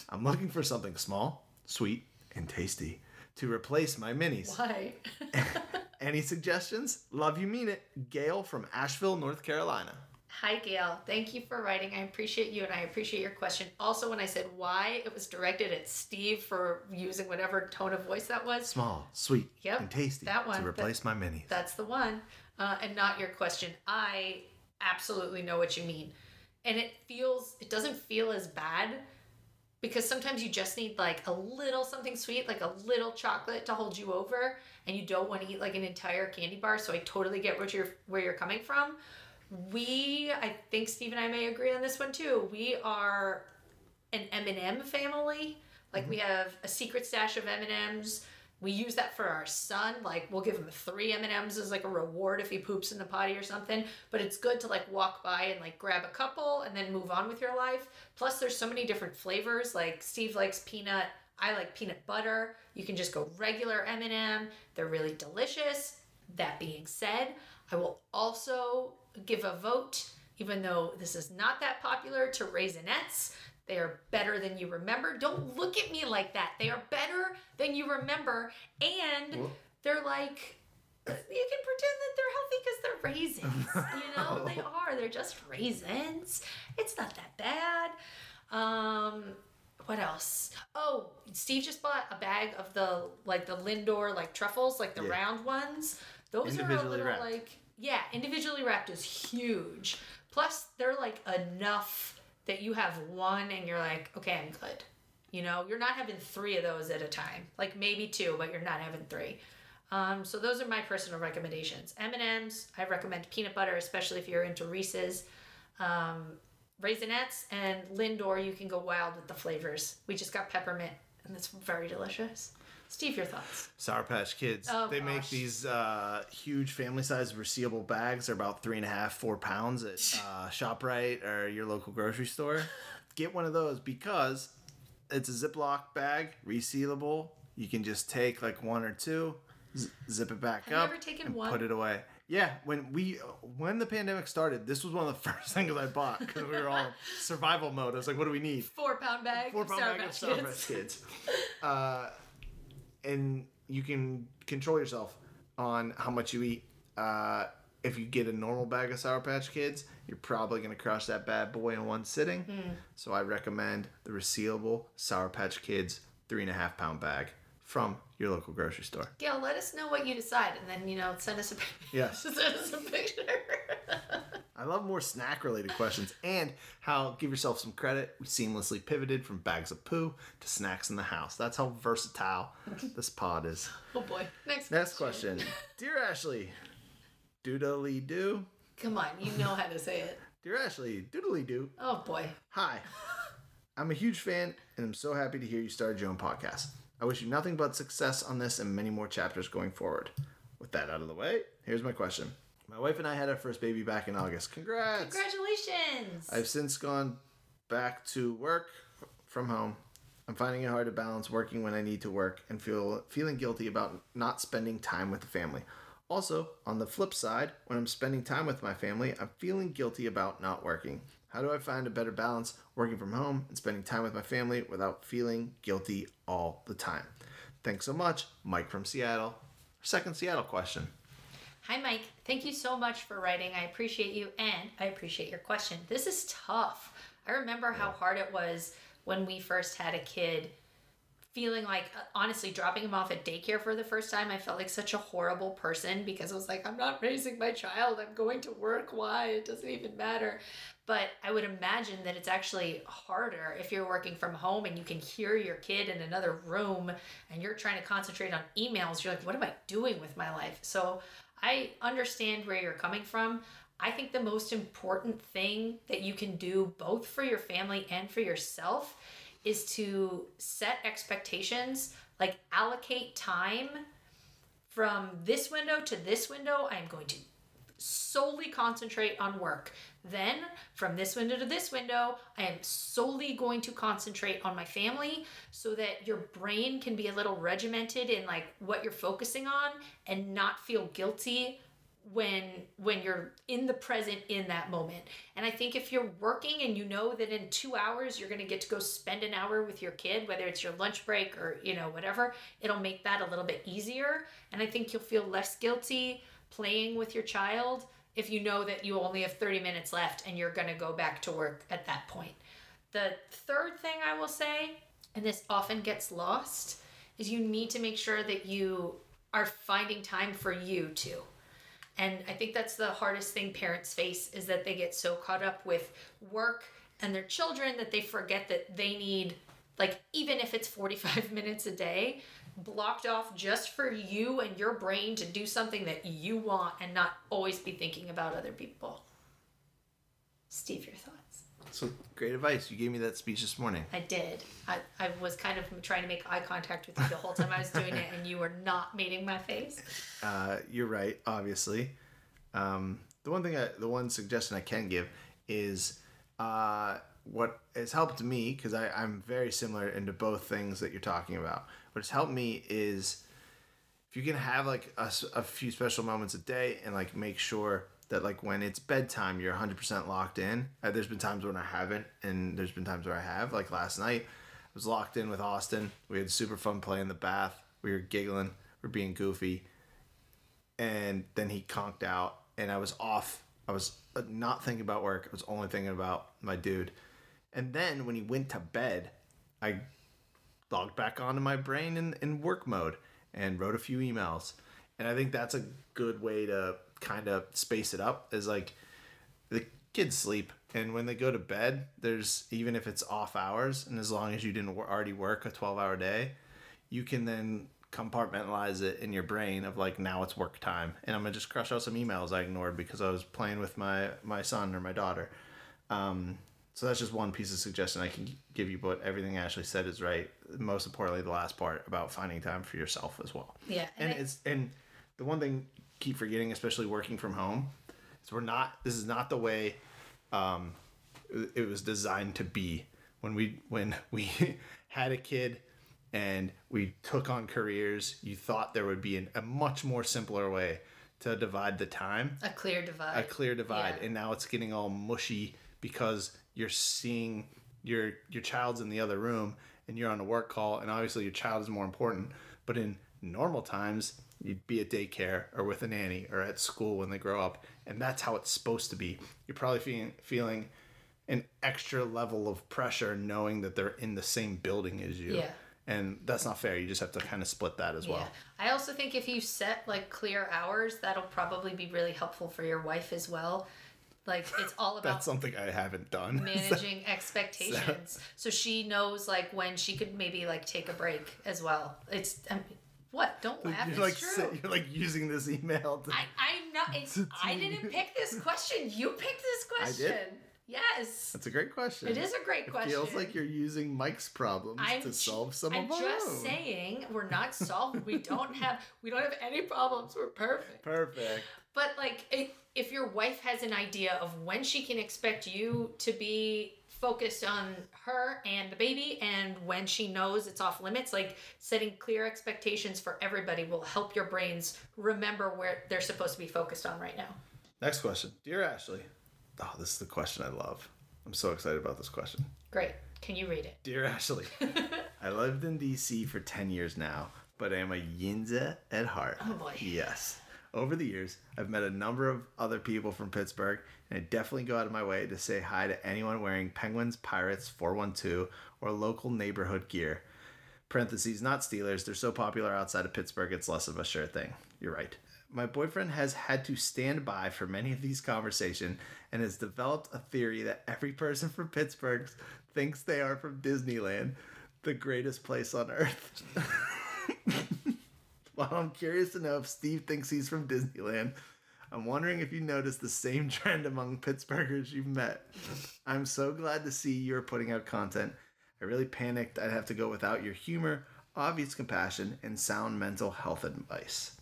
Speaker 2: I'm looking for something small, sweet, and tasty to replace my minis.
Speaker 1: Why?
Speaker 2: Any suggestions? Love you, mean it. Gail from Asheville, North Carolina.
Speaker 1: Hi, Gail. Thank you for writing. I appreciate you and I appreciate your question. Also, when I said why, it was directed at Steve for using whatever tone of voice that was.
Speaker 2: Small, sweet,
Speaker 1: Yep,
Speaker 2: and tasty
Speaker 1: that one,
Speaker 2: to replace my minis.
Speaker 1: That's the one, uh, and not your question. I absolutely know what you mean, and it feels it doesn't feel as bad because sometimes you just need like a little something sweet, like a little chocolate to hold you over, and you don't want to eat like an entire candy bar. So I totally get what you're where you're coming from. We, I think Steve and I may agree on this one too. We are an M&M family. Like we have a secret stash of M&Ms. We use that for our son. Like we'll give him three M&Ms as like a reward if he poops in the potty or something. But it's good to like walk by and like grab a couple and then move on with your life. Plus there's so many different flavors. Like Steve likes peanut. I like peanut butter. You can just go regular M&M. They're really delicious. That being said, I will also give a vote, even though this is not that popular, to Raisinets. They are better than you remember. Don't look at me like that. They are better than you remember. And they're like, you can pretend that they're healthy because they're raisins. You know, they are. They're just raisins. It's not that bad. Um, what else? Oh, Steve just bought a bag of the like the Lindor like truffles, like the
Speaker 2: Yeah.
Speaker 1: round ones. Those are a little
Speaker 2: wrapped.
Speaker 1: like yeah, individually wrapped is huge. Plus, they're like enough that you have one and you're like, okay, I'm good. You know, you're not having three of those at a time. Like maybe two, but you're not having three. Um, so those are my personal recommendations. M and M's. I recommend peanut butter, especially if you're into Reese's. Um, Raisinets and Lindor. You can go wild with the flavors. We just got peppermint, and it's very delicious. Steve, your thoughts?
Speaker 2: Sour Patch Kids.
Speaker 1: Oh,
Speaker 2: they make these uh, huge family size resealable bags. They're about three and a half, four pounds at uh, ShopRite or your local grocery store. Get one of those because it's a Ziploc bag, resealable. You can just take like one or two, z- zip it back
Speaker 1: Have
Speaker 2: up, and
Speaker 1: one?
Speaker 2: put it away. Yeah, when we when the pandemic started, this was one of the first things I bought because we were all survival mode. I was like, "What do we need?"
Speaker 1: Four pound bag.
Speaker 2: four pound bag of
Speaker 1: Patch
Speaker 2: Sour
Speaker 1: Kids.
Speaker 2: Patch Kids. Uh, and you can control yourself on how much you eat. Uh, if you get a normal bag of Sour Patch Kids, you're probably going to crush that bad boy in one sitting.
Speaker 1: Hmm.
Speaker 2: So I recommend the resealable Sour Patch Kids three and a half pound bag from your local grocery store.
Speaker 1: Gail, let us know what you decide, and then you know send us a
Speaker 2: Yes.
Speaker 1: send us a picture.
Speaker 2: I love more snack related questions and how, give yourself some credit, we seamlessly pivoted from bags of poo to snacks in the house. That's how versatile this pod is.
Speaker 1: oh boy. Next.
Speaker 2: Next question. Dear Ashley, doodly doo.
Speaker 1: Come on, you know how to say it.
Speaker 2: Dear Ashley, doodly doo.
Speaker 1: Oh boy.
Speaker 2: Hi. I'm a huge fan and I'm so happy to hear you started your own podcast. I wish you nothing but success on this and many more chapters going forward. With that out of the way, here's my question My wife and I had our first baby back in August. Congrats!
Speaker 1: Congratulations.
Speaker 2: I've since gone back to work from home. I'm finding it hard to balance working when I need to work and feel feeling guilty about not spending time with the family. Also, on the flip side, when I'm spending time with my family, I'm feeling guilty about not working. How do I find a better balance working from home and spending time with my family without feeling guilty all the time? Thanks so much, Mike from Seattle. Second Seattle question.
Speaker 1: Hi, Mike. Thank you so much for writing. I appreciate you and I appreciate your question. This is tough. I remember how hard it was when we first had a kid feeling like uh, honestly dropping him off at daycare for the first time i felt like such a horrible person because i was like i'm not raising my child i'm going to work why it doesn't even matter but i would imagine that it's actually harder if you're working from home and you can hear your kid in another room and you're trying to concentrate on emails you're like what am i doing with my life so i understand where you're coming from I think the most important thing that you can do both for your family and for yourself is to set expectations, like allocate time from this window to this window. I'm going to solely concentrate on work. Then, from this window to this window, I am solely going to concentrate on my family so that your brain can be a little regimented in like what you're focusing on and not feel guilty when when you're in the present in that moment and i think if you're working and you know that in two hours you're going to get to go spend an hour with your kid whether it's your lunch break or you know whatever it'll make that a little bit easier and i think you'll feel less guilty playing with your child if you know that you only have 30 minutes left and you're going to go back to work at that point. The third thing i will say and this often gets lost is you need to make sure that you are finding time for you too. And I think that's the hardest thing parents face is that they get so caught up with work and their children that they forget that they need like even if it's 45 minutes a day blocked off just for you and your brain to do something that you want and not always be thinking about other people. Steve, your thoughts?
Speaker 2: So great advice. You gave me that speech this morning.
Speaker 1: I did. I, I was kind of trying to make eye contact with you the whole time I was doing it, and you were not meeting my face.
Speaker 2: Uh, you're right, obviously. Um, the one thing, I, the one suggestion I can give is uh, what has helped me because I'm very similar into both things that you're talking about. What has helped me is if you can have like a few special moments a day and like make sure that like when it's bedtime you're 100% locked in. Uh, there's been times when I haven't, and there's been times where I have. Like last night, I was locked in with Austin. We had super fun play in the bath. We were giggling. We are being goofy and then he conked out and i was off i was uh, not thinking about work i was only thinking about my dude and then when he went to bed i logged back onto my brain in, in work mode and wrote a few emails. And i think that's a good way to kind of space it up is like the kids sleep and when they go to bed there's even if it's off hours and as long as you didn't already work a 12 hour day you can then compartmentalize it in your brain of like now it's work time. And i'm gonna just crush out some emails i ignored because i was playing with my my son or my daughter. Um, so that's just one piece of suggestion i can give you but everything ashley said is right. Most importantly the last part about finding time for yourself as well.
Speaker 1: Yeah,
Speaker 2: and
Speaker 1: and I-
Speaker 2: it's and the one thing keep forgetting especially working from home is we're not this is not the way um, it- was designed to be. When we when we had a kid and we took on careers you thought there would be an, a much more simpler way to divide the time.
Speaker 1: A clear divide.
Speaker 2: a clear divide.
Speaker 1: Yeah.
Speaker 2: and now it's getting all mushy because you're seeing your your child's in the other room and you're on a work call and obviously your child is more important but in normal times you'd be at daycare or with a nanny or at school when they grow up and that's how it's supposed to be. You're probably feeling feeling an extra level of pressure knowing that they're in the same building as you.
Speaker 1: Yeah.
Speaker 2: and that's not fair. You just have to kind of split that as well.
Speaker 1: I also think if you set like clear hours, that'll probably be really helpful for your wife as well. Like it's all about
Speaker 2: that's something i haven't done
Speaker 1: managing expectations. So she knows like when she could maybe like take a break as well. It's I mean, what? Don't laugh.
Speaker 2: you're
Speaker 1: it's
Speaker 2: like
Speaker 1: true.
Speaker 2: sit- you're like using this email to
Speaker 1: I, I'm not. It's, I didn't pick this question. You picked this
Speaker 2: I did?
Speaker 1: question. Yes.
Speaker 2: That's a great question.
Speaker 1: It is a great question.
Speaker 2: It feels like you're using Mike's problems
Speaker 1: I'm
Speaker 2: to
Speaker 1: ju-
Speaker 2: solve some
Speaker 1: I'm
Speaker 2: of our
Speaker 1: just
Speaker 2: own.
Speaker 1: saying we're not solved. we don't have we don't have any problems. We're perfect.
Speaker 2: Perfect.
Speaker 1: But like, i- if your wife has an idea of when she can expect you to be focused on her and the baby, and when she knows it's off limits, like setting clear expectations for everybody will help your brains remember where they're supposed to be focused on right now.
Speaker 2: Next question. Dear Ashley. Oh, this is the question I love. I'm so excited about this question.
Speaker 1: Great. Can you read it?
Speaker 2: Dear Ashley, I lived in DC for 10 years now, but I am a Yinzer at heart.
Speaker 1: Oh, boy.
Speaker 2: Yes. Over the years, I've met a number of other people from Pittsburgh, and I definitely go out of my way to say hi to anyone wearing Penguins, Pirates, 412, or local neighborhood gear. Parentheses, not Steelers. They're so popular outside of Pittsburgh, it's less of a sure thing. You're right. My boyfriend has had to stand by for many of these conversations and has developed a theory that every person from Pittsburgh thinks they are from Disneyland, the greatest place on earth. While I'm curious to know if Steve thinks he's from Disneyland, I'm wondering if you noticed the same trend among Pittsburghers you've met. I'm so glad to see you're putting out content. I really panicked I'd have to go without your humor, obvious compassion, and sound mental health advice.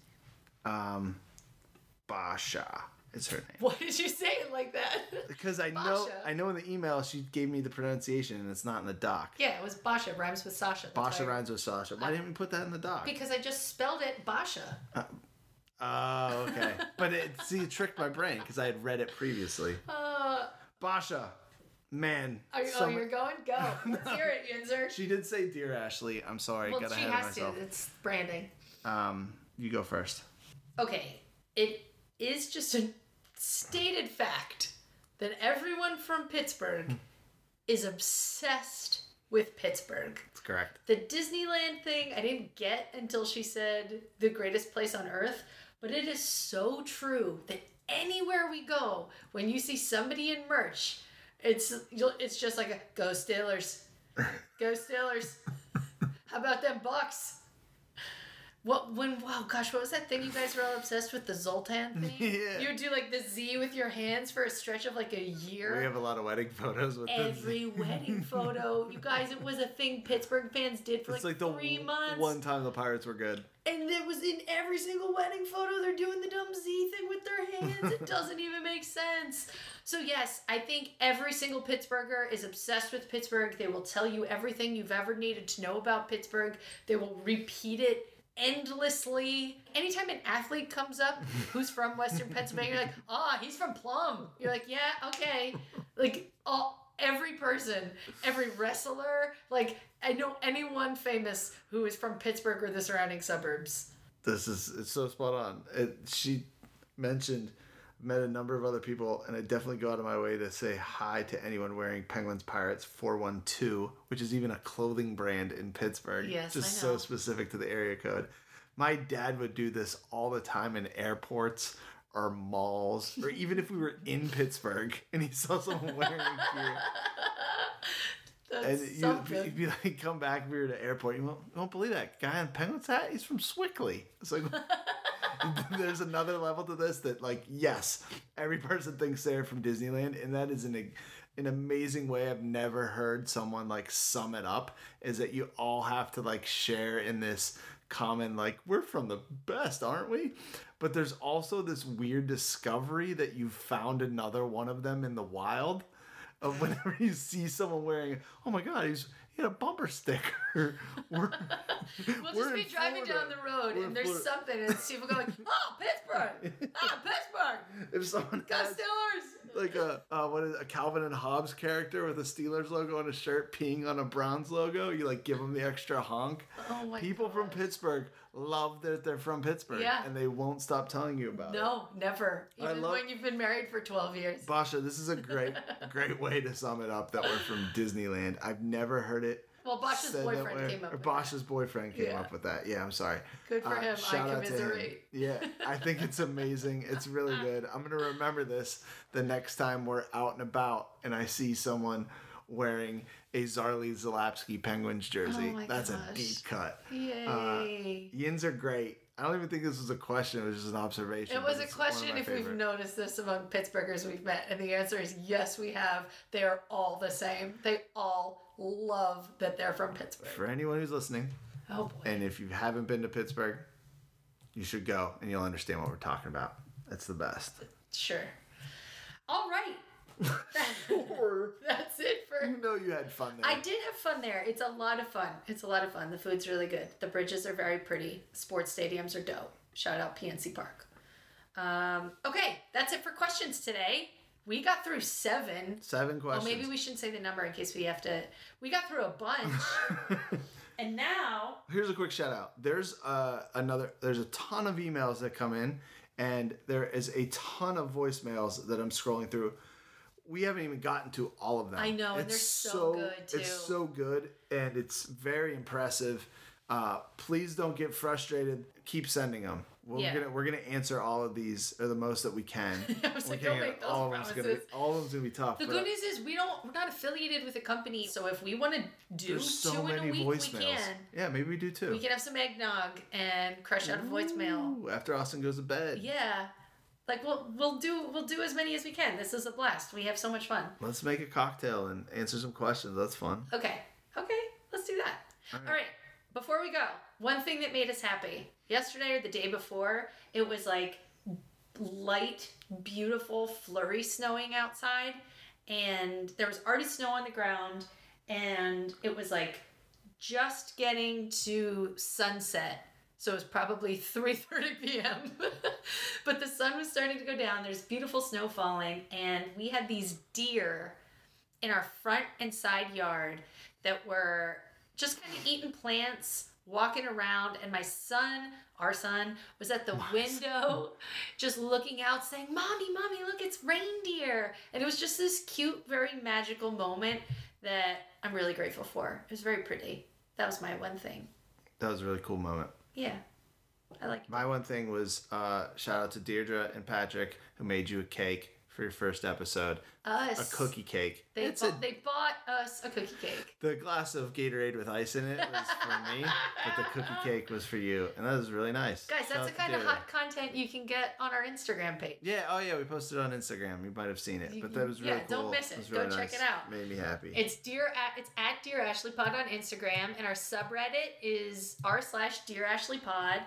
Speaker 2: Um, Basha is her name.
Speaker 1: Why did you say it like that?
Speaker 2: Because I know,
Speaker 1: Basha.
Speaker 2: I know in the email she gave me the pronunciation and it's not in the doc.
Speaker 1: yeah, it was Basha. Rhymes with Sasha. That's
Speaker 2: Basha
Speaker 1: why-
Speaker 2: rhymes with Sasha. Why didn't we put that in the doc?
Speaker 1: Because I just spelled it Basha.
Speaker 2: Oh, okay. but it see, it tricked my brain because I had read it previously.
Speaker 1: Uh,
Speaker 2: Basha, man.
Speaker 1: are you, oh,
Speaker 2: some-
Speaker 1: you're going? Go. Let's hear it, Yinzer.
Speaker 2: She did say, "Dear Ashley, I'm sorry,
Speaker 1: Well,
Speaker 2: got
Speaker 1: she
Speaker 2: ahead
Speaker 1: has
Speaker 2: of
Speaker 1: to.
Speaker 2: myself."
Speaker 1: It's branding.
Speaker 2: Um, you go first.
Speaker 1: Okay, it is just a stated fact that everyone from Pittsburgh hmm. is obsessed with Pittsburgh.
Speaker 2: That's correct.
Speaker 1: The Disneyland thing I didn't get until she said the greatest place on earth, but it is so true that anywhere we go, when you see somebody in merch, it's it's just like a go Steelers, go Steelers. How about them Bucs? What when wow gosh what was that thing you guys were all obsessed with the Zoltan thing?
Speaker 2: Yeah.
Speaker 1: You would do like the Z with your hands for a stretch of like a year
Speaker 2: We have a lot of wedding photos with
Speaker 1: every wedding photo. You guys, it was a thing Pittsburgh fans did for
Speaker 2: It's
Speaker 1: like,
Speaker 2: like the
Speaker 1: three months.
Speaker 2: one time the Pirates were good.
Speaker 1: And it was in every single wedding photo. They're doing the dumb Z thing with their hands. It doesn't even make sense. So, yes, I think every single Pittsburgher is obsessed with Pittsburgh. They will tell you everything you've ever needed to know about Pittsburgh, they will repeat it endlessly. Anytime an athlete comes up who's from Western Pennsylvania, you're like, ah, he's from Plum. You're like, yeah, okay. Like, all, every person, every wrestler, like, I know anyone famous who is from Pittsburgh or the surrounding suburbs.
Speaker 2: This is it's so spot on. It, she mentioned met a number of other people, and I definitely go out of my way to say hi to anyone wearing Penguins Pirates 412, which is even a clothing brand in Pittsburgh.
Speaker 1: Yes,
Speaker 2: just
Speaker 1: I know.
Speaker 2: so specific to the area code. My dad would do this all the time in airports or malls, or even if we were in Pittsburgh and he saw someone wearing gear.
Speaker 1: That's
Speaker 2: And
Speaker 1: something.
Speaker 2: you'd be like, come back if we were at the airport. You won't, you won't believe that guy on Penguins hat. He's from Sewickley. It's like, there's another level to this that, like, yes, every person thinks they're from Disneyland, and that is an an amazing way I've never heard someone like sum it up. Is that you all have to like share in this common like we're from the best, aren't we? But there's also this weird discovery that you found another one of them in the wild of whenever you see someone wearing, oh my god, he's a bumper sticker. We're,
Speaker 1: We'll just be driving
Speaker 2: Florida.
Speaker 1: down the road
Speaker 2: We're
Speaker 1: and there's something and people going, oh, Pittsburgh! Ah, Pittsburgh!
Speaker 2: if someone
Speaker 1: Go
Speaker 2: has
Speaker 1: Steelers!
Speaker 2: like a uh, what is it, a Calvin and Hobbes character with a Steelers logo on a shirt peeing on a Browns logo, you like give them the extra honk.
Speaker 1: Oh my
Speaker 2: People from. Pittsburgh love that they're from Pittsburgh,
Speaker 1: Yeah.
Speaker 2: and they won't stop telling you about it.
Speaker 1: No, never.
Speaker 2: I
Speaker 1: Even
Speaker 2: love-
Speaker 1: when you've been married for 12 years.
Speaker 2: Basha, this is a great, great way to sum it up that we're from Disneyland. I've never heard it.
Speaker 1: Well,
Speaker 2: Basha's that
Speaker 1: boyfriend came up
Speaker 2: Or Basha's boyfriend came
Speaker 1: Yeah.
Speaker 2: up with that. Yeah, I'm sorry.
Speaker 1: Good for
Speaker 2: Uh,
Speaker 1: him. I
Speaker 2: shout out to him. Yeah, I think it's amazing. It's really good. I'm gonna remember this the next time we're out and about and I see someone wearing a Zarley Zalapski Penguins jersey.
Speaker 1: Oh
Speaker 2: That's a deep cut.
Speaker 1: Uh, Yay.
Speaker 2: Yins are great. I don't even think this was a question. It was just an observation.
Speaker 1: It was a
Speaker 2: it's one of
Speaker 1: question if we've noticed this among Pittsburghers we've met, and the answer is yes, we have. They are all the same. They all love that they're from Pittsburgh.
Speaker 2: For anyone who's listening,
Speaker 1: Oh boy.
Speaker 2: and if you haven't been to Pittsburgh, you should go and you'll understand what we're talking about. It's the best.
Speaker 1: Sure. All right. That's it for.
Speaker 2: You know you had fun there.
Speaker 1: I did have fun there. It's a lot of fun. It's a lot of fun. The food's really good. The bridges are very pretty. Sports stadiums are dope. Shout out PNC Park. Um, okay, that's it for questions today. We got through seven.
Speaker 2: Seven questions.
Speaker 1: Well, maybe we shouldn't say the number in case we have to. We got through a bunch, and now
Speaker 2: Here's a quick shout out. There's uh, another. There's a ton of emails that come in, and there is a ton of voicemails that I'm scrolling through. We haven't even gotten to all of them.
Speaker 1: I know, and
Speaker 2: It's
Speaker 1: they're so good,
Speaker 2: It's so good, and it's very impressive. Uh, please don't get frustrated. Keep sending them. We're
Speaker 1: Yeah.
Speaker 2: gonna we're gonna answer all of these or the most that we can.
Speaker 1: I was
Speaker 2: We
Speaker 1: like, don't make those
Speaker 2: all of them's gonna be,
Speaker 1: promises.
Speaker 2: all of them's gonna be tough.
Speaker 1: The good news is we don't. We're not affiliated with a company, so if we want to do
Speaker 2: so
Speaker 1: two
Speaker 2: many
Speaker 1: in a week,
Speaker 2: voicemails.
Speaker 1: we can.
Speaker 2: Yeah, maybe we do too.
Speaker 1: We can have some eggnog and crush out a voicemail.
Speaker 2: Ooh, after Austin goes to bed.
Speaker 1: Yeah, like we'll we'll do we'll do as many as we can. This is a blast. We have so much fun.
Speaker 2: Let's make a cocktail and answer some questions. That's fun.
Speaker 1: Okay, okay, let's do that.
Speaker 2: All right.
Speaker 1: All right. Before we go, one thing that made us happy yesterday or the day before, it was like light, beautiful, flurry snowing outside, and there was already snow on the ground, and it was like just getting to sunset. So it was probably 3:30 p.m. but the sun was starting to go down. There's beautiful snow falling, and we had these deer in our front and side yard that were just kind of eating plants, walking around, and my son, our son, was at the
Speaker 2: My
Speaker 1: window just looking out saying, Mommy, Mommy, look, it's reindeer. And it was just this cute, very magical moment that I'm really grateful for. It was very pretty. That was my one thing.
Speaker 2: That was a really cool moment.
Speaker 1: Yeah. I like
Speaker 2: My one thing was uh, shout out to Deirdre and Patrick who made you a cake for your first episode,
Speaker 1: us.
Speaker 2: a cookie cake.
Speaker 1: They, bought,
Speaker 2: a,
Speaker 1: they bought us a cookie cake.
Speaker 2: the glass of Gatorade with ice in it was for me, but the cookie cake was for you, and that was really nice.
Speaker 1: Guys, that's
Speaker 2: out
Speaker 1: the kind of hot content you can get on our Instagram page.
Speaker 2: Yeah, oh yeah, we posted it on Instagram. You might have seen it, but that was really cool.
Speaker 1: yeah,
Speaker 2: cool.
Speaker 1: don't miss it.
Speaker 2: was
Speaker 1: Go
Speaker 2: really
Speaker 1: check it out.
Speaker 2: Made me happy.
Speaker 1: It's dear at it's at Dear Ashley Pod on Instagram, and our subreddit is r slash Dear Ashley Pod,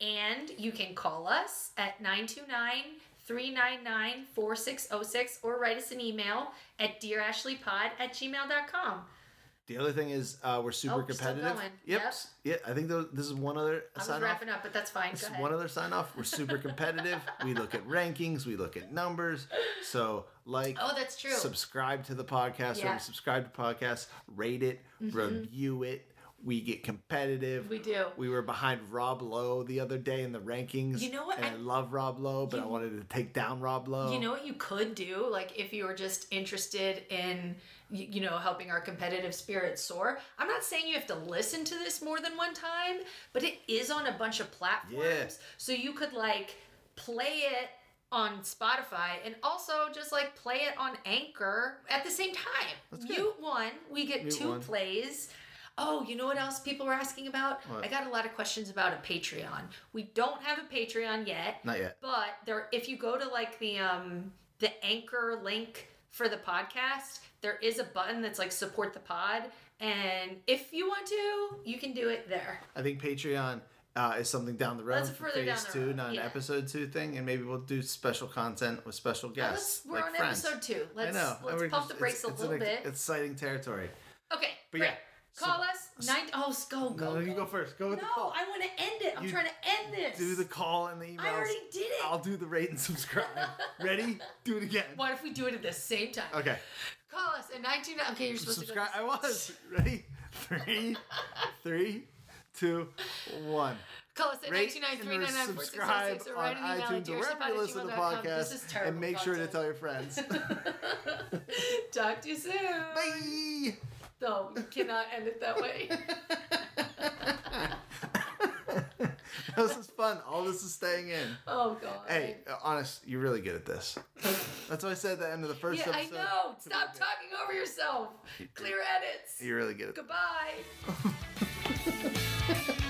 Speaker 1: and you can call us at 929-399-4606 or write us an email at dearashleypod at gmail.com.
Speaker 2: the other thing is uh, we're super
Speaker 1: Oh, still
Speaker 2: competitive.
Speaker 1: going.
Speaker 2: Yep.
Speaker 1: Yep.
Speaker 2: Yeah, I think those, this is one other
Speaker 1: I was
Speaker 2: sign off.
Speaker 1: wrapping up, but that's fine. Ahead.
Speaker 2: one other sign off. We're super competitive. we look at rankings. We look at numbers. So like,
Speaker 1: oh, that's true.
Speaker 2: subscribe to the podcast.
Speaker 1: Yeah. Mm-hmm.
Speaker 2: Or subscribe to podcasts. Rate it. Review it. We get competitive.
Speaker 1: we do.
Speaker 2: We were behind Rob Lowe the other day in the rankings.
Speaker 1: You know what?
Speaker 2: And I,
Speaker 1: I-
Speaker 2: love Rob Lowe, but I wanted to take down Rob Lowe.
Speaker 1: You know what you could do, like if you were just interested in, you know, helping our competitive spirit soar. I'm not saying you have to listen to this more than one time, but it is on a bunch of platforms,
Speaker 2: Yeah.
Speaker 1: so you could like play it on Spotify and also just like play it on Anchor at the same time.
Speaker 2: That's good.
Speaker 1: Mute one, we get
Speaker 2: Mute
Speaker 1: two
Speaker 2: one.
Speaker 1: plays. Oh, you know what else people were asking about?
Speaker 2: What?
Speaker 1: I got a lot of questions about a Patreon. We don't have a Patreon yet.
Speaker 2: Not yet.
Speaker 1: But there, if you go to like the um the anchor link for the podcast, there is a button that's like support the pod, and if you want to, you can do it there.
Speaker 2: I think Patreon uh, is something down the road
Speaker 1: That's
Speaker 2: for
Speaker 1: further down
Speaker 2: phase two,
Speaker 1: road,
Speaker 2: not an episode two thing, and maybe we'll do special content with special guests.
Speaker 1: we're
Speaker 2: like
Speaker 1: on
Speaker 2: friends.
Speaker 1: episode two. Let's
Speaker 2: I know.
Speaker 1: let's pump
Speaker 2: just-
Speaker 1: the brakes
Speaker 2: it's,
Speaker 1: a
Speaker 2: it's
Speaker 1: little bit.
Speaker 2: Exciting territory.
Speaker 1: Okay,
Speaker 2: But
Speaker 1: great.
Speaker 2: yeah,
Speaker 1: Call us nine oh go go.
Speaker 2: no, you
Speaker 1: go.
Speaker 2: first. Go with
Speaker 1: no,
Speaker 2: the call.
Speaker 1: I want to end it. I'm
Speaker 2: You
Speaker 1: trying to end this.
Speaker 2: Do the call and the emails.
Speaker 1: I already did it.
Speaker 2: I'll do the rate and subscribe. Ready? Do it again.
Speaker 1: What if we do it at the same time?
Speaker 2: Okay.
Speaker 1: Call us at 19. Okay, you're supposed to
Speaker 2: Subscribe.
Speaker 1: to
Speaker 2: I
Speaker 1: go.
Speaker 2: was. Ready? Three, three, two, one.
Speaker 1: Call us at
Speaker 2: Rate
Speaker 1: 1993
Speaker 2: and subscribe
Speaker 1: or
Speaker 2: on
Speaker 1: write an email at
Speaker 2: iTunes or wherever you listen to the podcast.
Speaker 1: This is terrible
Speaker 2: and make sure to
Speaker 1: content.
Speaker 2: tell your friends.
Speaker 1: Talk to you soon.
Speaker 2: Bye.
Speaker 1: No, you cannot end it that way.
Speaker 2: this is fun. All this is staying in.
Speaker 1: Oh god.
Speaker 2: Hey, uh, honest, you're really good at this. That's what I said at the end of the first
Speaker 1: yeah, I
Speaker 2: episode.
Speaker 1: know. Stop talking over yourself. Clear edits.
Speaker 2: You're really good at
Speaker 1: Goodbye.